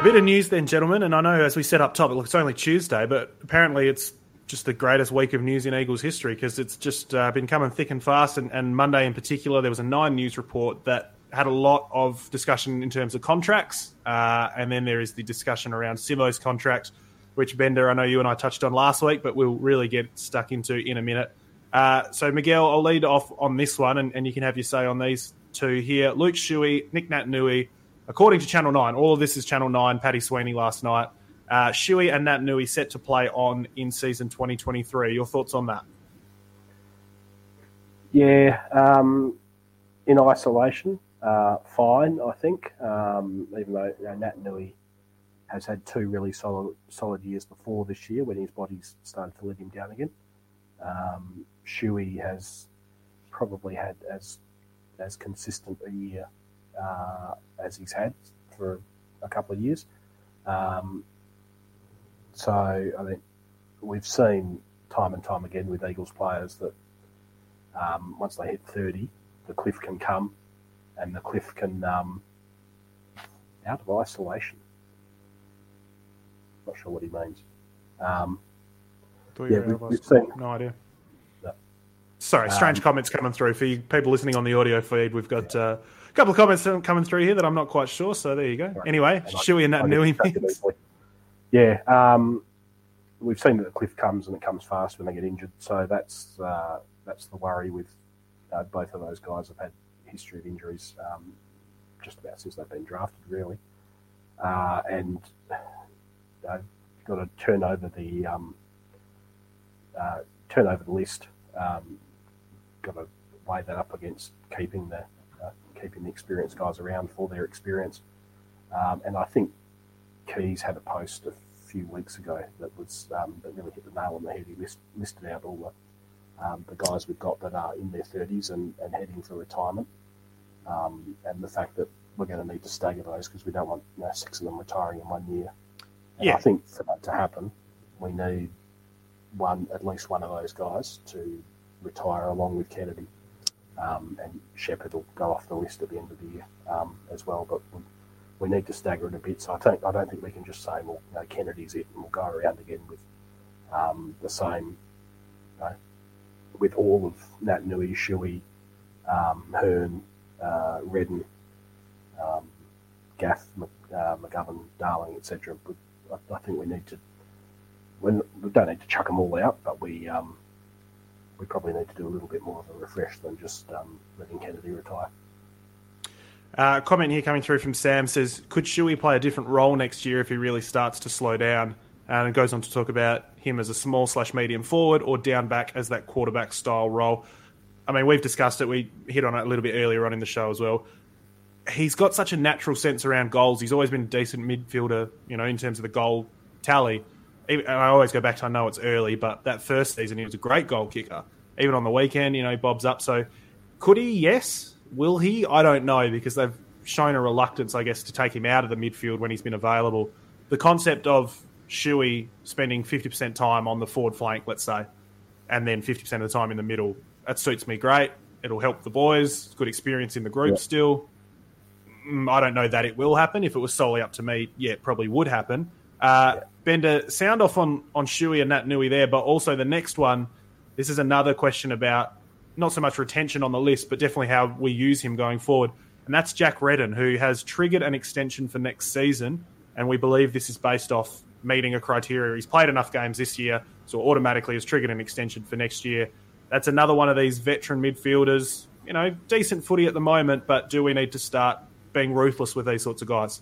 Speaker 7: A bit of news then, gentlemen, and I know as we set up top, it looks only Tuesday, but apparently it's just the greatest week of news in Eagles history because it's just uh, been coming thick and fast. And, and Monday in particular, there was a Nine News report that had a lot of discussion in terms of contracts, uh, and then there is the discussion around Simo's contract, which Bender, I know you and I touched on last week, but we'll really get stuck into in a minute. Uh, so Miguel, I'll lead off on this one, and, and you can have your say on these two here. Luke Shuey, Nic Naitanui. According to Channel 9, all of this is Channel 9, Paddy Sweeney last night. Uh, Shuey and Naitanui set to play on in season 2023. Your thoughts on that?
Speaker 8: Yeah, um, in isolation, uh, fine, I think. Um, even though you know, Naitanui has had two really solid solid years before this year when his body's started to let him down again. Um, Shuey has probably had as as consistent a year uh, as he's had for a couple of years. Um, so I think we've seen time and time again with Eagles players that um, once they hit 30, the cliff can come and the cliff can, um, out of isolation. Not sure what he means. Um, Yeah, we, we've seen-
Speaker 7: No idea.
Speaker 8: No.
Speaker 7: Sorry, strange
Speaker 8: Um,
Speaker 7: comments coming through. For you people listening on the audio feed, we've got uh, a couple of comments coming through here that I'm not quite sure, so there you go. Anyway,
Speaker 8: and I-
Speaker 7: Shuey and
Speaker 8: Naitanui
Speaker 7: means.
Speaker 8: Yeah, um, we've seen that the cliff comes and it comes fast when they get injured. So that's uh, that's the worry with uh, both of those guys. Have had history of injuries um, just about since they've been drafted, really, uh, and they've got to turn over the um, uh, turn over the list. Um, got to weigh that up against keeping the uh, keeping the experienced guys around for their experience. Um, and I think Keys had a post a few weeks ago that was um, that really hit the nail on the head. He list, listed out all the um, the guys we've got that are in their thirties and, and heading for retirement, um, and the fact that we're going to need to stagger those because we don't want you know, six of them retiring in one year. And
Speaker 7: Yeah.
Speaker 8: I think for that to happen, we need one at least one of those guys to retire along with Kennedy, um, and Shepherd will go off the list at the end of the year um, as well. But we, we need to stagger it a bit. So I think I don't think we can just say, well, you know, Kennedy's it, and we'll go around again with um, the same, you know, with all of Naitanui, Shuey, um, Hurn, uh, Redden, um, Gaff, uh, McGovern, Darling, etc. I, think we need to. When, we don't need to chuck them all out, but we um, we probably need to do a little bit more of a refresh than just um, letting Kennedy retire.
Speaker 7: Uh, comment here coming through from Sam says, "Could Shuey play a different role next year if he really starts to slow down?" And it goes on to talk about him as a small slash medium forward or down back as that quarterback style role. I mean, we've discussed it. We hit on it a little bit earlier on in the show as well. He's got such a natural sense around goals. He's always been a decent midfielder, you know, in terms of the goal tally. And I always go back to I know it's early, but that first season he was a great goal kicker. Even on the weekend, you know, he bobs up. So could he? Yes. Will he? I don't know because they've shown a reluctance, I guess, to take him out of the midfield when he's been available. The concept of Shuey spending 50% time on the forward flank, let's say, and then 50% of the time in the middle, that suits me great. It'll help the boys. Good experience in the group still. Mm, I don't know that it will happen. If it was solely up to me, yeah, it probably would happen. Uh, Bender, sound off on, on Shuey and Naitanui there, but also the next one. This is another question about not so much retention on the list, but definitely how we use him going forward. And that's Jack Redden, who has triggered an extension for next season. And we believe this is based off meeting a criteria. He's played enough games this year, so automatically has triggered an extension for next year. That's another one of these veteran midfielders. You know, decent footy at the moment, but do we need to start being ruthless with these sorts of guys?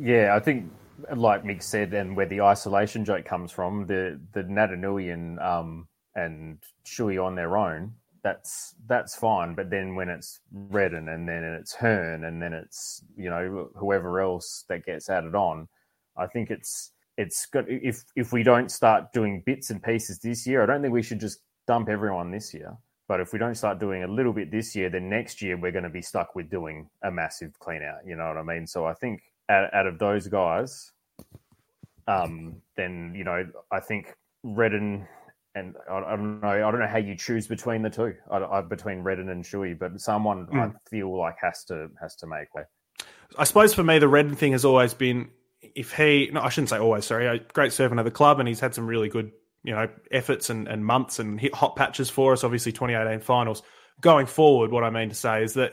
Speaker 9: Yeah, I think, like Mick said, and where the isolation joke comes from, the the Naitanui and um, and Shuey on their own, that's that's fine. But then when it's Redden and then it's Hurn and then it's you know whoever else that gets added on, I think it's it's good if if we don't start doing bits and pieces this year, I don't think we should just dump everyone this year. But if we don't start doing a little bit this year, then next year we're going to be stuck with doing a massive clean out. You know what I mean? So I think out, out of those guys, um, then you know I think Redden and I, I, don't know. I don't know how you choose between the two, I, I, between Redden and Shuey, but someone mm. I feel like has to has to make way.
Speaker 7: I suppose for me, the Redden thing has always been if he. No, I shouldn't say always. Sorry, a great servant of the club, and he's had some really good, you know, efforts and, and months and hit hot patches for us. Obviously, 2018 finals. Going forward, what I mean to say is that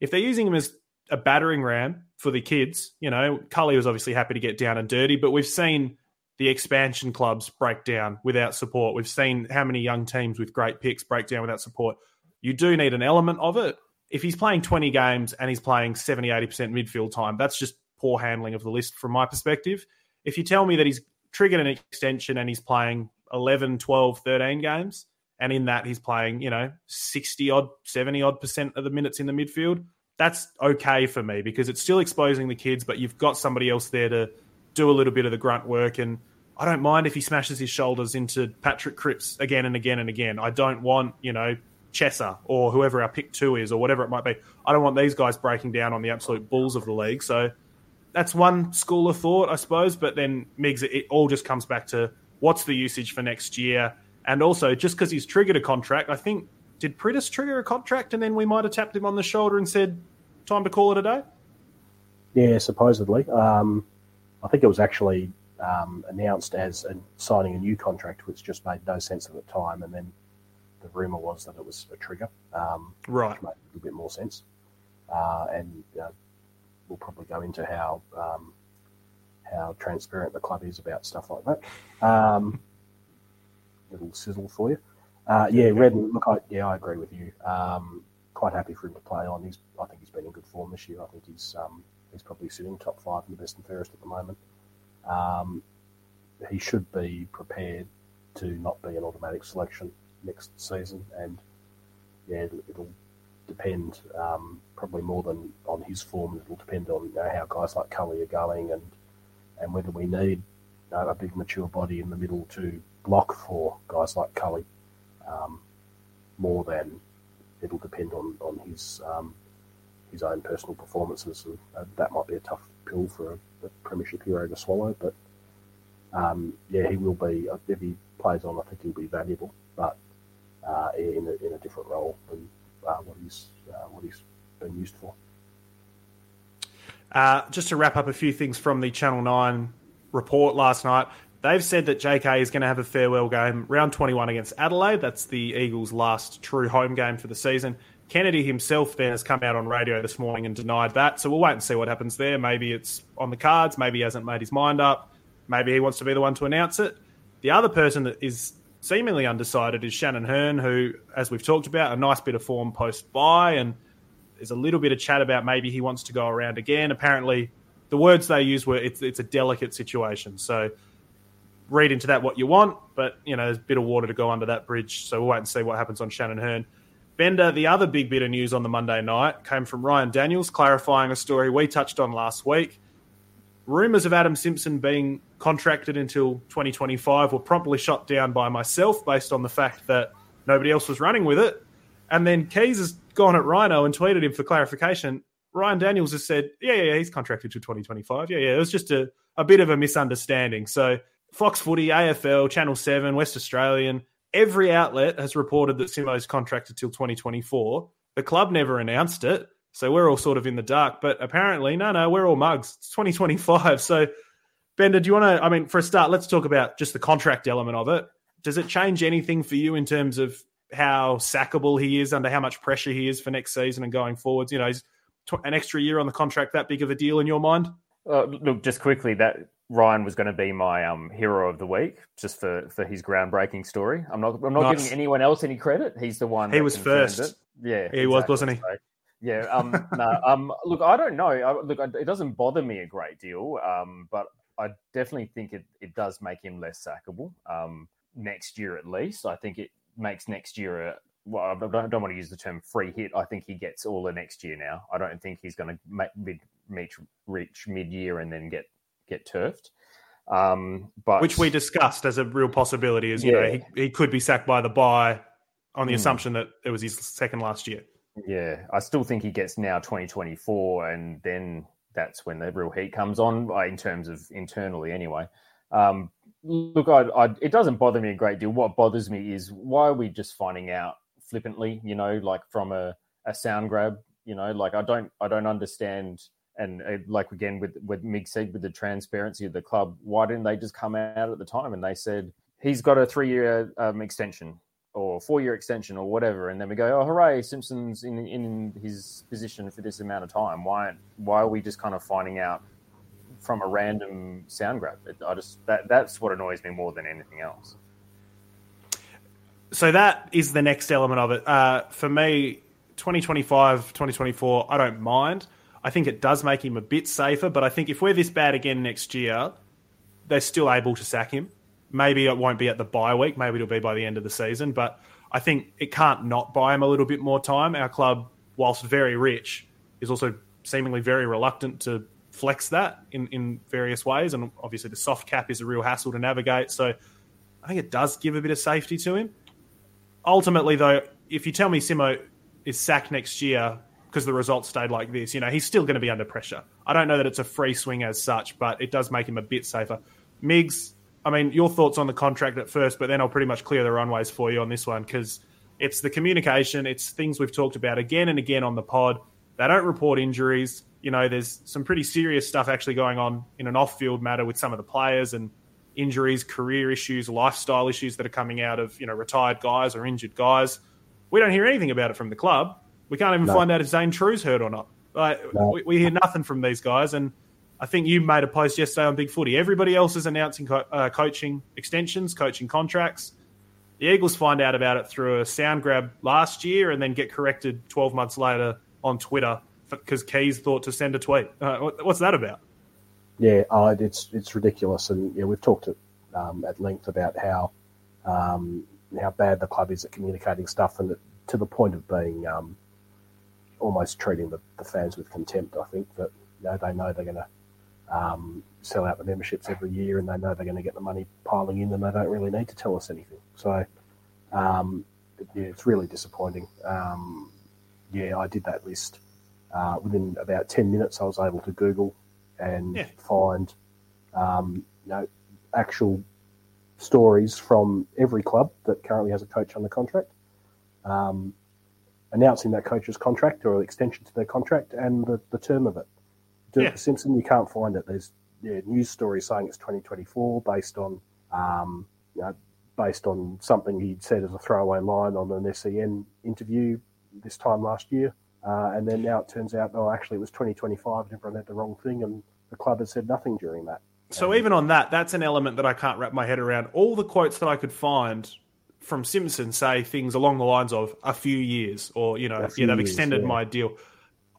Speaker 7: if they're using him as a battering ram for the kids, you know, Culley was obviously happy to get down and dirty, but we've seen the expansion clubs break down without support. We've seen how many young teams with great picks break down without support. You do need an element of it. If he's playing 20 games and he's playing 70, 80% midfield time, that's just poor handling of the list from my perspective. If you tell me that he's triggered an extension and he's playing 11, 12, 13 games, and in that he's playing, you know, 60 odd, 70 odd percent of the minutes in the midfield, that's okay for me because it's still exposing the kids, but you've got somebody else there to do a little bit of the grunt work. And I don't mind if he smashes his shoulders into Patrick Cripps again and again and again. I don't want, you know, Chesser or whoever our pick two is or whatever it might be. I don't want these guys breaking down on the absolute bulls of the league. So that's one school of thought, I suppose. But then, Migs, it all just comes back to what's the usage for next year. And also, just because he's triggered a contract, I think, did Priddis trigger a contract and then we might have tapped him on the shoulder and said, time to call it a day?
Speaker 8: Yeah, supposedly. Um, I think it was actually um, announced as a, signing a new contract, which just made no sense at the time. And then the rumor was that it was a trigger, um,
Speaker 7: right?
Speaker 8: Which made a little bit more sense. Uh, and uh, we'll probably go into how um, how transparent the club is about stuff like that. Um, little sizzle for you. Uh, yeah, Redden. Look, I, yeah, I agree with you. Um, quite happy for him to play on. He's, I think he's been in good form this year. I think he's um, He's probably sitting top five in the best and fairest at the moment. Um, he should be prepared to not be an automatic selection next season, and yeah, it'll, it'll depend um, probably more than on his form. It'll depend on you know, how guys like Culley are going, and and whether we need you know, a big mature body in the middle to block for guys like Culley. Um, more than it'll depend on on his um, his own personal performances, and uh, that might be a tough pill for a, a premiership hero to swallow. But um, yeah, he will be uh, if he plays on. I think he'll be valuable, but uh, in, a, in a different role than uh, what he's uh, what he's been used for.
Speaker 7: Uh, just to wrap up a few things from the Channel Nine report last night. They've said that JK is going to have a farewell game round 21 against Adelaide. That's the Eagles' last true home game for the season. Kennedy himself then has come out on radio this morning and denied that. So we'll wait and see what happens there. Maybe it's on the cards. Maybe he hasn't made his mind up. Maybe he wants to be the one to announce it. The other person that is seemingly undecided is Shannon Hurn, who, as we've talked about, a nice bit of form post bye, and there's a little bit of chat about maybe he wants to go around again. Apparently, the words they use were it's it's a delicate situation. So read into that what you want, but you know there's a bit of water to go under that bridge. So we'll wait and see what happens on Shannon Hurn. Bender, the other big bit of news on the Monday night came from Ryan Daniels clarifying a story we touched on last week. Rumours of Adam Simpson being contracted until 2025 were promptly shot down by myself based on the fact that nobody else was running with it. And then Keys has gone at Rhino and tweeted him for clarification. Ryan Daniels has said, yeah, yeah, he's contracted to 2025. Yeah, yeah. It was just a, a bit of a misunderstanding. So Fox Footy, AFL, Channel 7, West Australian, every outlet has reported that Simo's contracted till 2024. The club never announced it. So we're all sort of in the dark. But apparently, no, no, we're all mugs. It's 2025. So, Bender, do you want to? I mean, for a start, let's talk about just the contract element of it. Does it change anything for you in terms of how sackable he is, under how much pressure he is for next season and going forwards? You know, is an extra year on the contract that big of a deal in your mind?
Speaker 9: Uh, look, just quickly, that Ryan was going to be my um, hero of the week just for, for his groundbreaking story. I'm not I'm not nice. giving anyone else any credit. He's the one.
Speaker 7: He was first.
Speaker 9: It. Yeah,
Speaker 7: he exactly. was, wasn't he? So,
Speaker 9: yeah. Um. [laughs] no. Um. Look, I don't know. I, look, it doesn't bother me a great deal. Um. But I definitely think it it does make him less sackable. Um. Next year at least, I think it makes next year a well, I don't, don't, want to use the term free hit. I think he gets all the next year now. I don't think he's going to make mid, reach, reach mid year and then get get turfed. Um, but
Speaker 7: which we discussed as a real possibility is you know he, he could be sacked by the bye on the mm. assumption that it was his second last year.
Speaker 9: Yeah, I still think he gets now 2024, and then that's when the real heat comes on uh, in terms of internally, anyway. Um, look, I, I, it doesn't bother me a great deal. What bothers me is why are we just finding out flippantly, you know, like from a, a sound grab, you know, like I don't I don't understand and uh, like again with with Mig said with the transparency of the club, why didn't they just come out at the time and they said he's got a three year um, extension or four year extension or whatever, and then we go, oh hooray, Simpson's in in his position for this amount of time. Why why are we just kind of finding out from a random sound grab? I just that that's what annoys me more than anything else
Speaker 7: so that is the next element of it. Uh, for me, 2025, 2024, I don't mind. I think it does make him a bit safer, but I think if we're this bad again next year, they're still able to sack him. Maybe it won't be at the bye week, maybe it'll be by the end of the season, but I think it can't not buy him a little bit more time. Our club, whilst very rich, is also seemingly very reluctant to flex that in, in various ways. And obviously, the soft cap is a real hassle to navigate. So I think it does give a bit of safety to him ultimately, though, if you tell me Simo is sacked next year because the results stayed like this, you know, he's still going to be under pressure. I don't know that it's a free swing as such, but it does make him a bit safer. Migs, I mean, your thoughts on the contract at first, but then I'll pretty much clear the runways for you on this one because it's the communication, it's things we've talked about again and again on the pod. They don't report injuries. You know, there's some pretty serious stuff actually going on in an off field matter with some of the players and injuries, career issues, lifestyle issues that are coming out of you know retired guys or injured guys. We don't hear anything about it from the club. We can't even no. find out if Zane Trew's hurt or not. Like, no. we, we, hear nothing from these guys. And I think you made a post yesterday on Big Footy. Everybody else is announcing co- uh, coaching extensions, coaching contracts. The Eagles find out about it through a sound grab last year and then get corrected 12 months later on Twitter because Keys thought to send a tweet. Uh, what's that about?
Speaker 8: Yeah, uh, it's it's ridiculous, and yeah, we've talked at, um, at length about how um, how bad the club is at communicating stuff, and to the point of being um, almost treating the, the, fans with contempt. I think that you know they know they're going to um, sell out the memberships every year, and they know they're going to get the money piling in, and they don't really need to tell us anything. So, um, yeah, it's really disappointing. Um, yeah, I did that list uh, within about ten minutes. I was able to Google and yeah. find um, you know actual stories from every club that currently has a coach under contract, um, announcing that coach's contract or extension to their contract and the, the term of it. Dirk yeah. Simpson, you can't find it. There's yeah, news stories saying it's 2024 based on um, you know, based on something he'd said as a throwaway line on an SEN interview this time last year. Uh, and then now it turns out, oh, actually, it was 2025 and everyone had the wrong thing, and the club has said nothing during that.
Speaker 7: So even on that, that's an element that I can't wrap my head around. All the quotes that I could find from Simpson say things along the lines of a few years, or you know, yeah, they've years, extended yeah. my deal.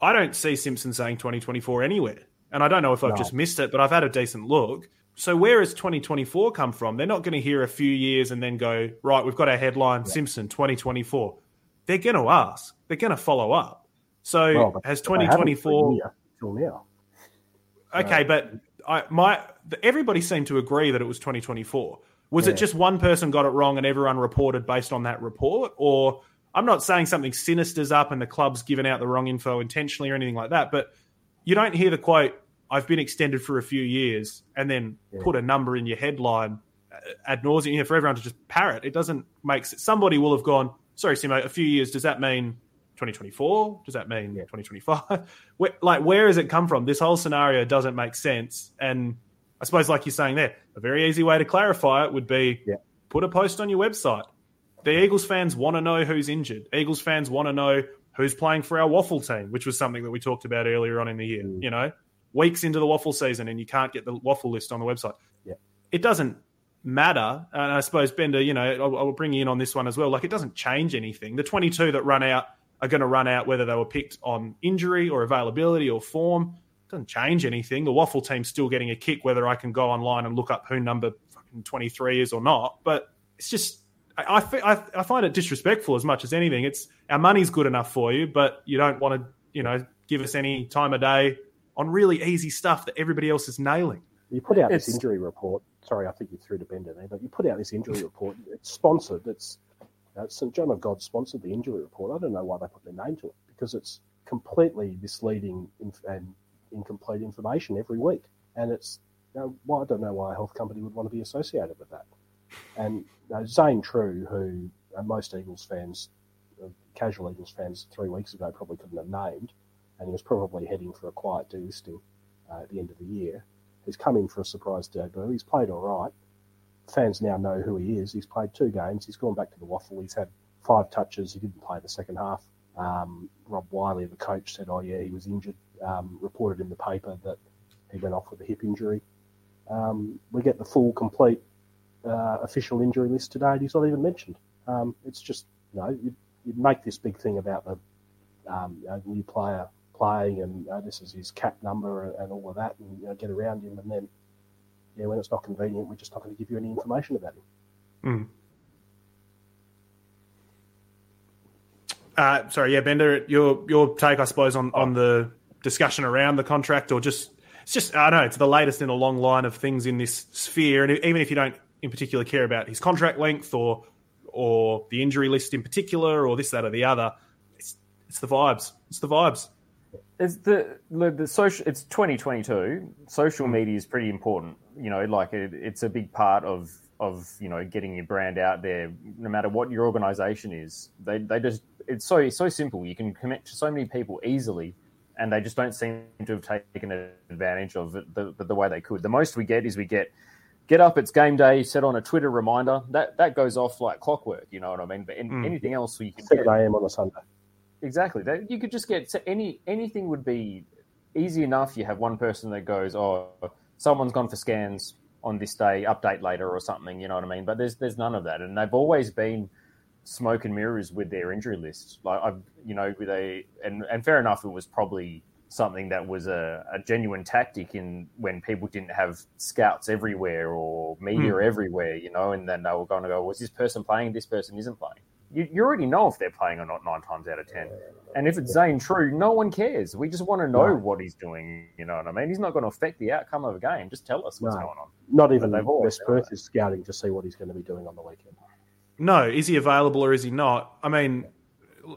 Speaker 7: I don't see Simpson saying 2024 anywhere, and I don't know if I've no. just missed it, but I've had a decent look. So where has 2024 come from? They're not going to hear a few years and then go right. We've got our headline: yeah. Simpson 2024. They're going to ask. They're going to follow up. So well, has 2024
Speaker 8: till now?
Speaker 7: Okay, but I, my everybody seemed to agree that it was 2024. Was yeah. it just one person got it wrong and everyone reported based on that report, or I'm not saying something sinister's up and the club's given out the wrong info intentionally or anything like that, but you don't hear the quote, I've been extended for a few years, and then yeah. put a number in your headline ad nauseum here for everyone to just parrot. It doesn't make sense. Somebody will have gone, sorry, Simo, a few years, does that mean 2024? Does that mean yeah. 2025? [laughs] Where, like, where has it come from? This whole scenario doesn't make sense. And I suppose, like you're saying there, a very easy way to clarify it would be
Speaker 8: yeah.
Speaker 7: put a post on your website. The Eagles fans want to know who's injured. Eagles fans want to know who's playing for our waffle team, which was something that we talked about earlier on in the year. Mm. You know, weeks into the waffle season and you can't get the waffle list on the website.
Speaker 8: Yeah.
Speaker 7: It doesn't matter. And I suppose, Bender, you know, I'll, I'll bring you in on this one as well. Like, it doesn't change anything. The 22 that run out are going to run out whether they were picked on injury or availability or form. It doesn't change anything. The waffle team's still getting a kick whether I can go online and look up who number fucking 23 is or not. But it's just, I, I, I find it disrespectful as much as anything. It's our money's good enough for you, but you don't want to, you know, give us any time of day on really easy stuff that everybody else is nailing.
Speaker 8: You put out it's, this injury report. Sorry, I think you threw the bender there, but you put out this injury report. It's sponsored. It's uh, St John of God sponsored the injury report. I don't know why they put their name to it because it's completely misleading and incomplete information every week, and it's you know, well, I don't know why a health company would want to be associated with that. And you know, Zane Trew, who uh, most Eagles fans, uh, casual Eagles fans, three weeks ago probably couldn't have named, and he was probably heading for a quiet delisting uh, at the end of the year. He's come in for a surprise debut. He's played all right. Fans now know who he is. He's played two games. He's gone back to the waffle. He's had five touches. He didn't play the second half. Um, Rob Wiley, the coach, said, "Oh yeah, he was injured." Um, reported in the paper that he went off with a hip injury. Um, we get the full, complete uh, official injury list today, and he's not even mentioned. Um, it's just you know you, you make this big thing about the um, you know, new player playing and uh, this is his cap number and, and all of that, and you know, get around him, and then yeah, when it's not convenient, we're just not going to give you any information about him.
Speaker 7: Mm. Uh, sorry, yeah, Bender, your your take, I suppose, on, on the discussion around the contract, or just it's just I don't know, it's the latest in a long line of things in this sphere, and even if you don't in particular care about his contract length or or the injury list in particular, or this, that, or the other, it's it's the vibes. It's the vibes.
Speaker 9: It's the the social. It's 2022. Social hmm. media is pretty important. You know, like it, it's a big part of of you know getting your brand out there. No matter what your organization is, they they just it's so so simple. You can connect to so many people easily, and they just don't seem to have taken advantage of it the, the, the way they could. The most we get is we get get up, it's game day, set on a Twitter reminder. That that goes off like clockwork. You know what I mean? But in, mm. anything else, we can
Speaker 8: 7 a.m. on a Sunday.
Speaker 9: Exactly. That you could just get any anything would be easy enough. You have one person that goes, "Oh, someone's gone for scans on this day. Update later or something." You know what I mean? But there's there's none of that, and they've always been smoke and mirrors with their injury list. Like I've you know with a and and fair enough, it was probably something that was a, a genuine tactic in when people didn't have scouts everywhere or media mm. everywhere, you know, and then they were going to go, was this person playing? This person isn't playing you, you already know if they're playing or not nine times out of ten. And if it's Zane Trew, no one cares. We just want to know what he's doing. You know what I mean? He's not going to affect the outcome of a game. Just tell us what's no, going on.
Speaker 8: Not even West Perth is scouting to see what he's going to be doing on the weekend.
Speaker 7: No, is he available or is he not? I mean,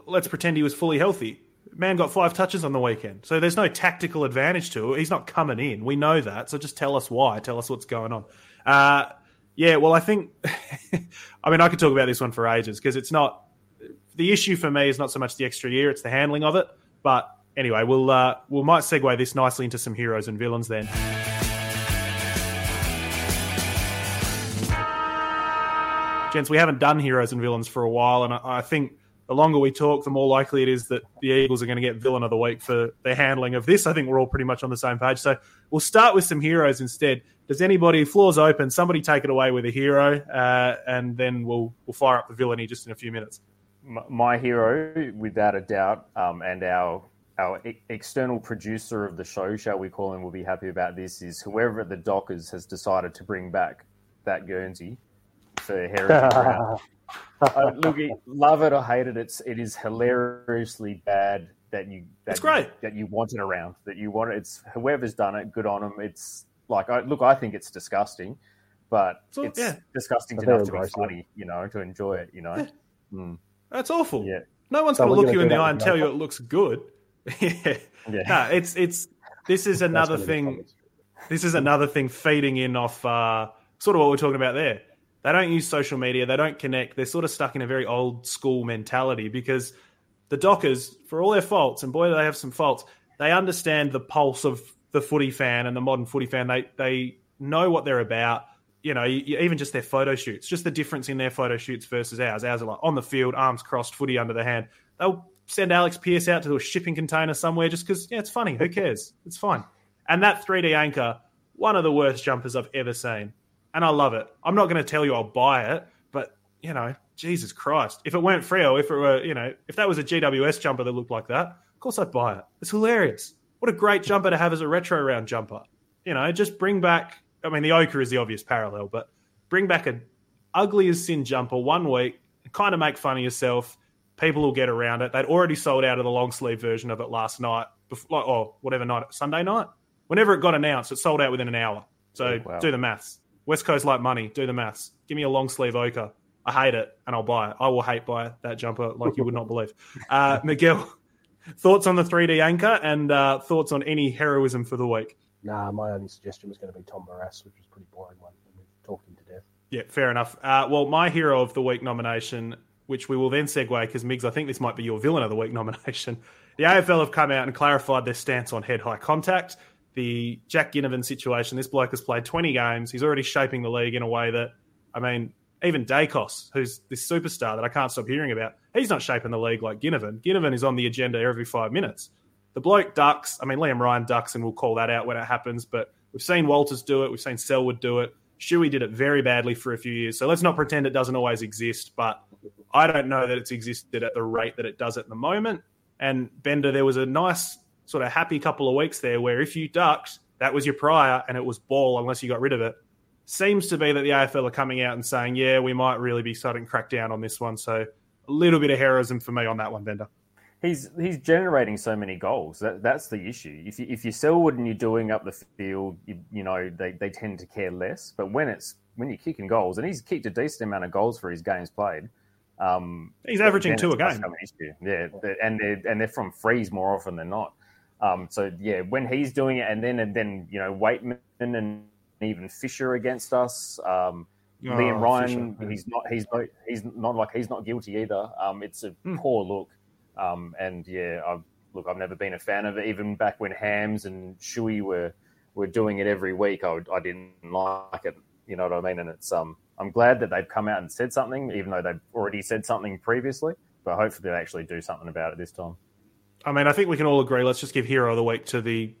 Speaker 7: let's pretend he was fully healthy. Man got five touches on the weekend, so there's no tactical advantage to it. He's not coming in. We know that. So just tell us why. Tell us what's going on. Uh, yeah, well, I think, [laughs] I mean, I could talk about this one for ages because it's not the issue for me is not so much the extra year; it's the handling of it. But anyway, we'll uh, we might segue this nicely into some heroes and villains then. Gents, we haven't done heroes and villains for a while, and I, I think the longer we talk, the more likely it is that the Eagles are going to get villain of the week for their handling of this. I think we're all pretty much on the same page. So we'll start with some heroes instead. Does anybody, floors open, somebody take it away with a hero, uh, and then we'll we'll fire up the villainy just in a few minutes.
Speaker 9: My hero, without a doubt, um, and our our external producer of the show, shall we call him, will be happy about this. Is whoever at the Dockers has decided to bring back that Guernsey for Heritage [laughs] uh, look, love it or hate it, it's it is hilariously bad that you that
Speaker 7: it's great
Speaker 9: you, that you want it around. That you want it. It's whoever's done it, good on them. It's like I, look, I think it's disgusting, but it's yeah. disgusting enough to be funny. You know, to enjoy it. You know, yeah.
Speaker 7: mm. that's awful.
Speaker 9: Yeah,
Speaker 7: No one's
Speaker 8: So
Speaker 7: going to look you in the eye and tell you it looks good. [laughs] yeah.
Speaker 9: Yeah.
Speaker 7: No, it's it's this is another thing. This is another thing feeding in off uh, sort of what we're talking about there. They don't use social media. They don't connect. They're sort of stuck in a very old school mentality because the Dockers, for all their faults, and boy, do they have some faults, they understand the pulse of the footy fan and the modern footy fan. They they know what they're about. You know, even just their photo shoots, just the difference in their photo shoots versus ours. Ours are like on the field, arms crossed, footy under the hand. They'll send Alex Pearce out to a shipping container somewhere just because, yeah, it's funny. Who cares? It's fine. And that 3D anchor, one of the worst jumpers I've ever seen. And I love it. I'm not going to tell you I'll buy it, but, you know, Jesus Christ. If it weren't Freo, if it were, you know, if that was a GWS jumper that looked like that, of course I'd buy it. It's hilarious. What a great jumper to have as a retro round jumper. You know, just bring back, I mean, the ochre is the obvious parallel, but bring back a ugly as sin jumper one week, kind of make fun of yourself. People will get around it. They'd already sold out of the long sleeve version of it last night, before, or oh, whatever night, Sunday night. Whenever it got announced, it sold out within an hour. So oh,
Speaker 9: Wow.
Speaker 7: do the maths. West Coast like money. Do the maths. Give me a long sleeve ochre. I hate it, and I'll buy it. I will hate buy that jumper like you would not believe. [laughs] Uh, Miguel, thoughts on the 3D anchor and uh, thoughts on any heroism for the week?
Speaker 8: Nah, my only suggestion was going to be Tom Barrass, which was a pretty boring one, and we've talked him to death.
Speaker 7: Yeah, fair enough. Uh, well, my hero of the week nomination, which we will then segue because Migs, I think this might be your villain of the week [laughs] nomination. The AFL have come out and clarified their stance on head high contact. The Jack Ginnivan situation. This bloke has played 20 games. He's already shaping the league in a way that, I mean, even Daicos, who's this superstar that I can't stop hearing about, he's not shaping the league like Ginnivan. Ginnivan is on the agenda every five minutes. The bloke ducks. I mean, Liam Ryan ducks, and we'll call that out when it happens. But we've seen Walters do it. We've seen Selwood do it. Shuey did it very badly for a few years. So let's not pretend it doesn't always exist. But I don't know that it's existed at the rate that it does at the moment. And Bender, there was a nice sort of happy couple of weeks there where if you ducked, that was your prior, and it was ball unless you got rid of it. Seems to be that the AFL are coming out and saying, yeah, we might really be starting to crack down on this one. So a little bit of heroism for me on that one, Bender.
Speaker 9: He's he's generating so many goals. That that's the issue. If you if you Selwood and you're doing up the field, you, you know they, they tend to care less. But when it's when you're kicking goals, and he's kicked a decent amount of goals for his games played. Um,
Speaker 7: He's averaging two a game.
Speaker 9: Yeah, and they're and they're from frees more often than not. Um, so yeah, when he's doing it, and then and then you know Weightman and even Fisher against us. Um, Liam
Speaker 7: Oh,
Speaker 9: Ryan,
Speaker 7: Fisher.
Speaker 9: he's not he's not he's not like he's not guilty either. Um, it's a
Speaker 7: Hmm.
Speaker 9: poor look. Um, and yeah, I've, look, I've never been a fan of it. Even back when Hams and Shuey were were doing it every week, I, would- I didn't like it. You know what I mean? And it's um, I'm glad that they've come out and said something, even though they've already said something previously. But hopefully, they actually do something about it this time.
Speaker 7: I mean, I think we can all agree. Let's just give hero of the week to the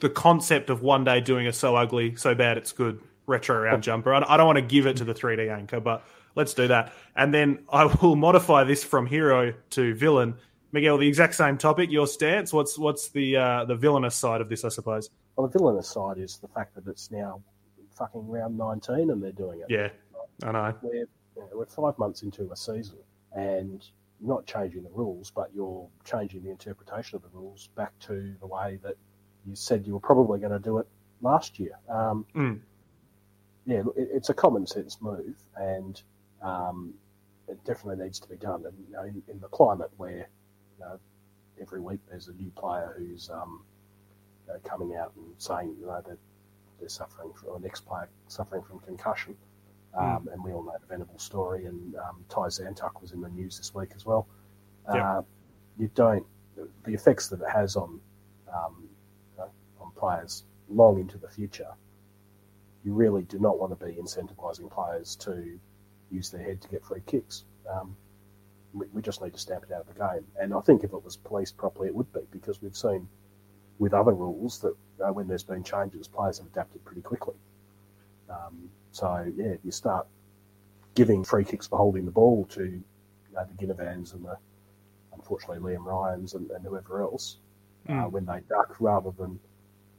Speaker 7: the concept of one day doing a so ugly, so bad it's good retro round jumper. I I don't want to give it to the 3D anchor, but let's do that. And then I will [laughs] modify this from hero to villain. Miguel, the exact same topic. Your stance. What's what's the uh, the villainous side of this? I suppose.
Speaker 8: Well, the villainous side is the fact that it's now fucking round 19 and they're doing it.
Speaker 7: Yeah, I know.
Speaker 8: We're, you know, we're five months into a season and not changing the rules, but you're changing the interpretation of the rules back to the way that you said you were probably going to do it last year. Um,
Speaker 7: Mm.
Speaker 8: Yeah, it, it's a common sense move and um, it definitely needs to be done. And you know, in, in the climate where you know, every week there's a new player who's um, you know, coming out and saying you know that they're suffering from or an ex-player suffering from concussion, um, and we all know the Venable story. And um, Ty Zantuck was in the news this week as well. Uh, you don't the effects that it has on um, you know, on players long into the future. You really do not want to be incentivising players to use their head to get free kicks. Um, we, we just need to stamp it out of the game. And I think if it was policed properly, it would be because we've seen with other rules that uh, when there's been changes, players have adapted pretty quickly. Um, so yeah, if you start giving free kicks for holding the ball to you know, the Ginnivans and the unfortunately Liam Ryans and, and whoever else uh, when they duck rather than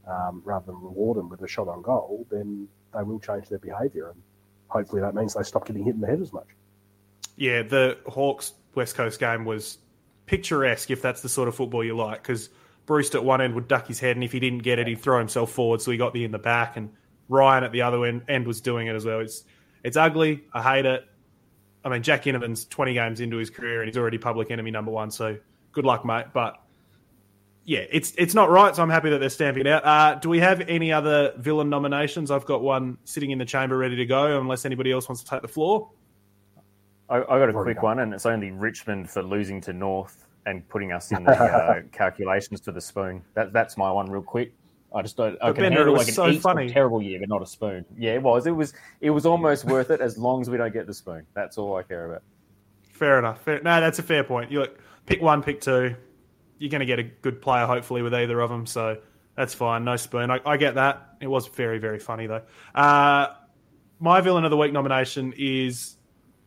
Speaker 8: um, rather than reward them with a shot on goal, then they will change their behaviour and hopefully that means they stop getting hit in the head as much.
Speaker 7: Yeah, the Hawks West Coast game was picturesque if that's the sort of football you like. Because Breust at one end would duck his head, and if he didn't get it, he'd throw himself forward, so he got the in the back. And Ryan at the other end, end was doing it as well. It's it's ugly. I hate it. I mean, Jack Ginnivan's 20 games into his career and he's already public enemy number one. So good luck, mate. But yeah, it's it's not right. So I'm happy that they're stamping it out. Uh, do we have any other villain nominations? I've got one sitting in the chamber ready to go, unless anybody else wants to take the floor.
Speaker 9: I, I got a quick one, and it's only Richmond for losing to North and putting us in the uh, [laughs] calculations to the spoon. That, that's my one, real quick. I just don't. I can
Speaker 7: Bender,
Speaker 9: handle
Speaker 7: it
Speaker 9: like
Speaker 7: was
Speaker 9: an
Speaker 7: so
Speaker 9: eat
Speaker 7: funny.
Speaker 9: terrible year, but not a spoon. Yeah, it was. It was. It was almost worth it as long as we don't get the spoon. That's all I care about.
Speaker 7: Fair enough. Fair, no, that's a fair point. You look, pick one, pick two. You're going to get a good player, hopefully, with either of them. So that's fine. No spoon. I, I get that. It was very, very funny though. Uh, my villain of the week nomination is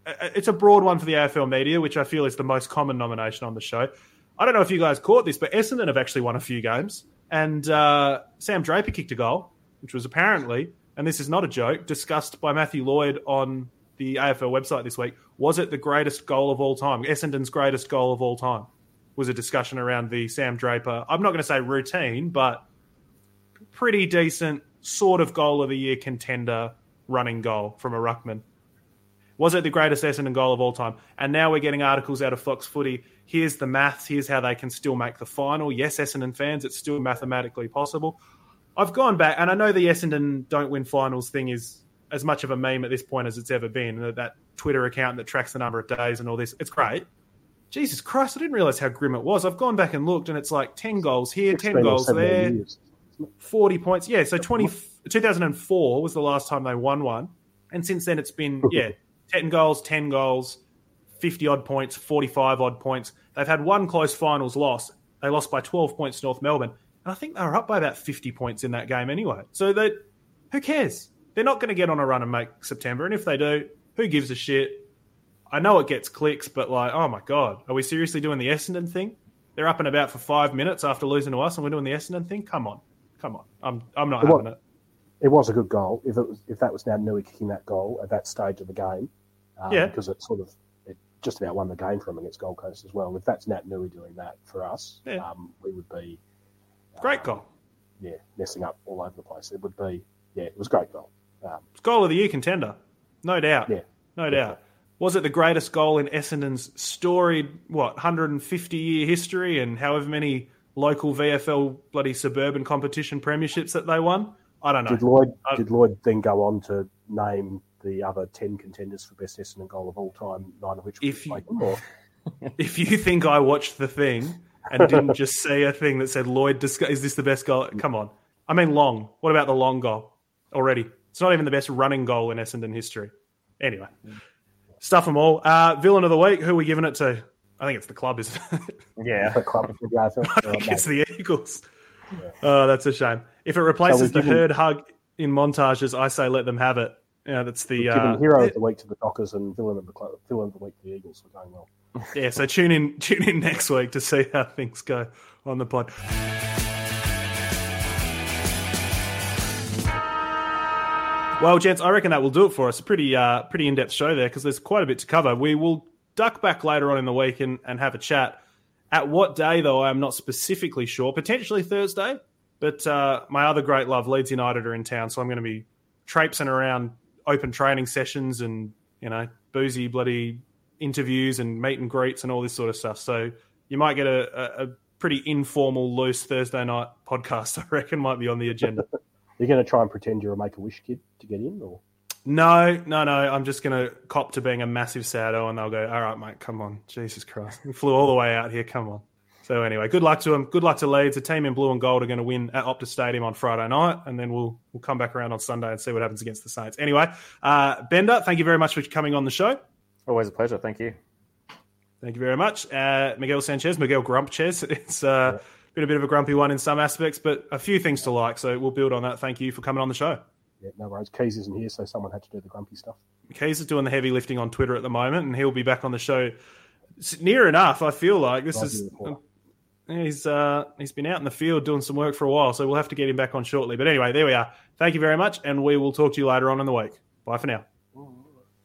Speaker 7: uh, it's a broad one for the AFL media, which I feel is the most common nomination on the show. I don't know if you guys caught this, but Essendon have actually won a few games, and uh, Sam Draper kicked a goal, which was apparently, and this is not a joke, discussed by Matthew Lloyd on the AFL website this week. Was it the greatest goal of all time? Essendon's greatest goal of all time was a discussion around the Sam Draper. I'm not going to say routine, but pretty decent sort of goal of the year contender running goal from a ruckman. Was it the greatest Essendon goal of all time? And now we're getting articles out of Fox Footy. Here's the maths. Here's how they can still make the final. Yes, Essendon fans, it's still mathematically possible. I've gone back, and I know the Essendon don't win finals thing is as much of a meme at this point as it's ever been. That- Twitter account that tracks the number of days and all this, it's great. Jesus Christ, I didn't realize how grim it was. I've gone back and looked, and it's like 10 goals here, 10 goals there.
Speaker 8: years.
Speaker 7: 40 points. Yeah, so 20, 2004 was the last time they won one. And since then, it's been, [laughs] yeah, 10 goals, 10 goals, 50 odd points, 45 odd points. They've had one close finals loss. They lost by 12 points to North Melbourne. And I think they were up by about 50 points in that game anyway. So they, who cares? They're not going to get on a run and make September. And if they do, who gives a shit? I know it gets clicks, but like, oh my God, are we seriously doing the Essendon thing? They're up and about for five minutes after losing to us, and we're doing the Essendon thing. Come on, come on. I'm I'm not
Speaker 8: It
Speaker 7: having
Speaker 8: was,
Speaker 7: it.
Speaker 8: it was a good goal. If it was, if that was now Nui kicking that goal at that stage of the game, um,
Speaker 7: Yeah.
Speaker 8: because it sort of it just about won the game for them against Gold Coast as well. If that's Naitanui doing that for us,
Speaker 7: Yeah.
Speaker 8: um, we would be
Speaker 7: Great goal.
Speaker 8: yeah messing up all over the place. It would be yeah, it was a great goal. Um,
Speaker 7: goal of the year contender, no doubt.
Speaker 8: Yeah.
Speaker 7: no doubt. Was it the greatest goal in Essendon's storied what 150 year history and however many local VFL bloody suburban competition premierships that they won? I don't know.
Speaker 8: Did Lloyd
Speaker 7: I-
Speaker 8: did Lloyd then go on to name the other ten contenders for best Essendon goal of all time, nine of which
Speaker 7: If you- [laughs] if you think I watched the thing and didn't just see a thing that said Lloyd, is this the best goal? Come on. I mean, long. What about the long goal already? It's not even the best running goal in Essendon history. Anyway, stuff them all. Uh, villain of the week. Who are we giving it to? I think it's the club, isn't it?
Speaker 9: Yeah.
Speaker 8: the club for the AFL.
Speaker 7: I think it's the Eagles. Oh, that's a shame. If it replaces the herd hug in montages, I say let them have it. Yeah, that's the uh,
Speaker 8: hero of the week to the Dockers and villain of the club, villain of the week to the Eagles. We're going well. [laughs]
Speaker 7: Yeah, so tune in [laughs] tune in next week to see how things go on the pod. Well, gents, I reckon that will do it for us. A pretty uh, pretty in depth show there because there's quite a bit to cover. We will duck back later on in the week and, and have a chat. At what day, though, I'm not specifically sure. Potentially Thursday, but uh, my other great love, Leeds United, are in town, so I'm going to be traipsing around open training sessions and you know boozy bloody interviews and meet and greets and all this sort of stuff. So you might get a, a, a pretty informal, loose Thursday night podcast. [laughs] I reckon might be on the agenda. [laughs]
Speaker 8: You're going to try and pretend you're a Make a Wish kid to get in, or
Speaker 7: no, no, no. I'm just going to cop to being a massive sado, and they'll go, "All right, mate, come on, Jesus Christ, we [laughs] flew all the way out here. Come on." So anyway, good luck to them. Good luck to Leeds. The team in blue and gold are going to win at Optus Stadium on Friday night, and then we'll we'll come back around on Sunday and see what happens against the Saints. Anyway, uh, Bender, thank you very much for coming on the show.
Speaker 9: Always a pleasure. Thank you.
Speaker 7: Thank you very much. Uh, Miguel Sanchez, Miguel Grumpchez. [laughs] It's uh, been a bit of a grumpy one in some aspects, but a few things to like. So we'll build on that. Thank you for coming on the show.
Speaker 8: yeah, no worries. Keys isn't here, so someone had to do the grumpy stuff.
Speaker 7: Keys is doing the heavy lifting on Twitter at the moment, and he'll be back on the show near enough. I feel like this is. He's uh, he's been out in the field doing some work for a while, so we'll have to get him back on shortly. But anyway, there we are. Thank you very much, and we will talk to you later on in the week. Bye for now.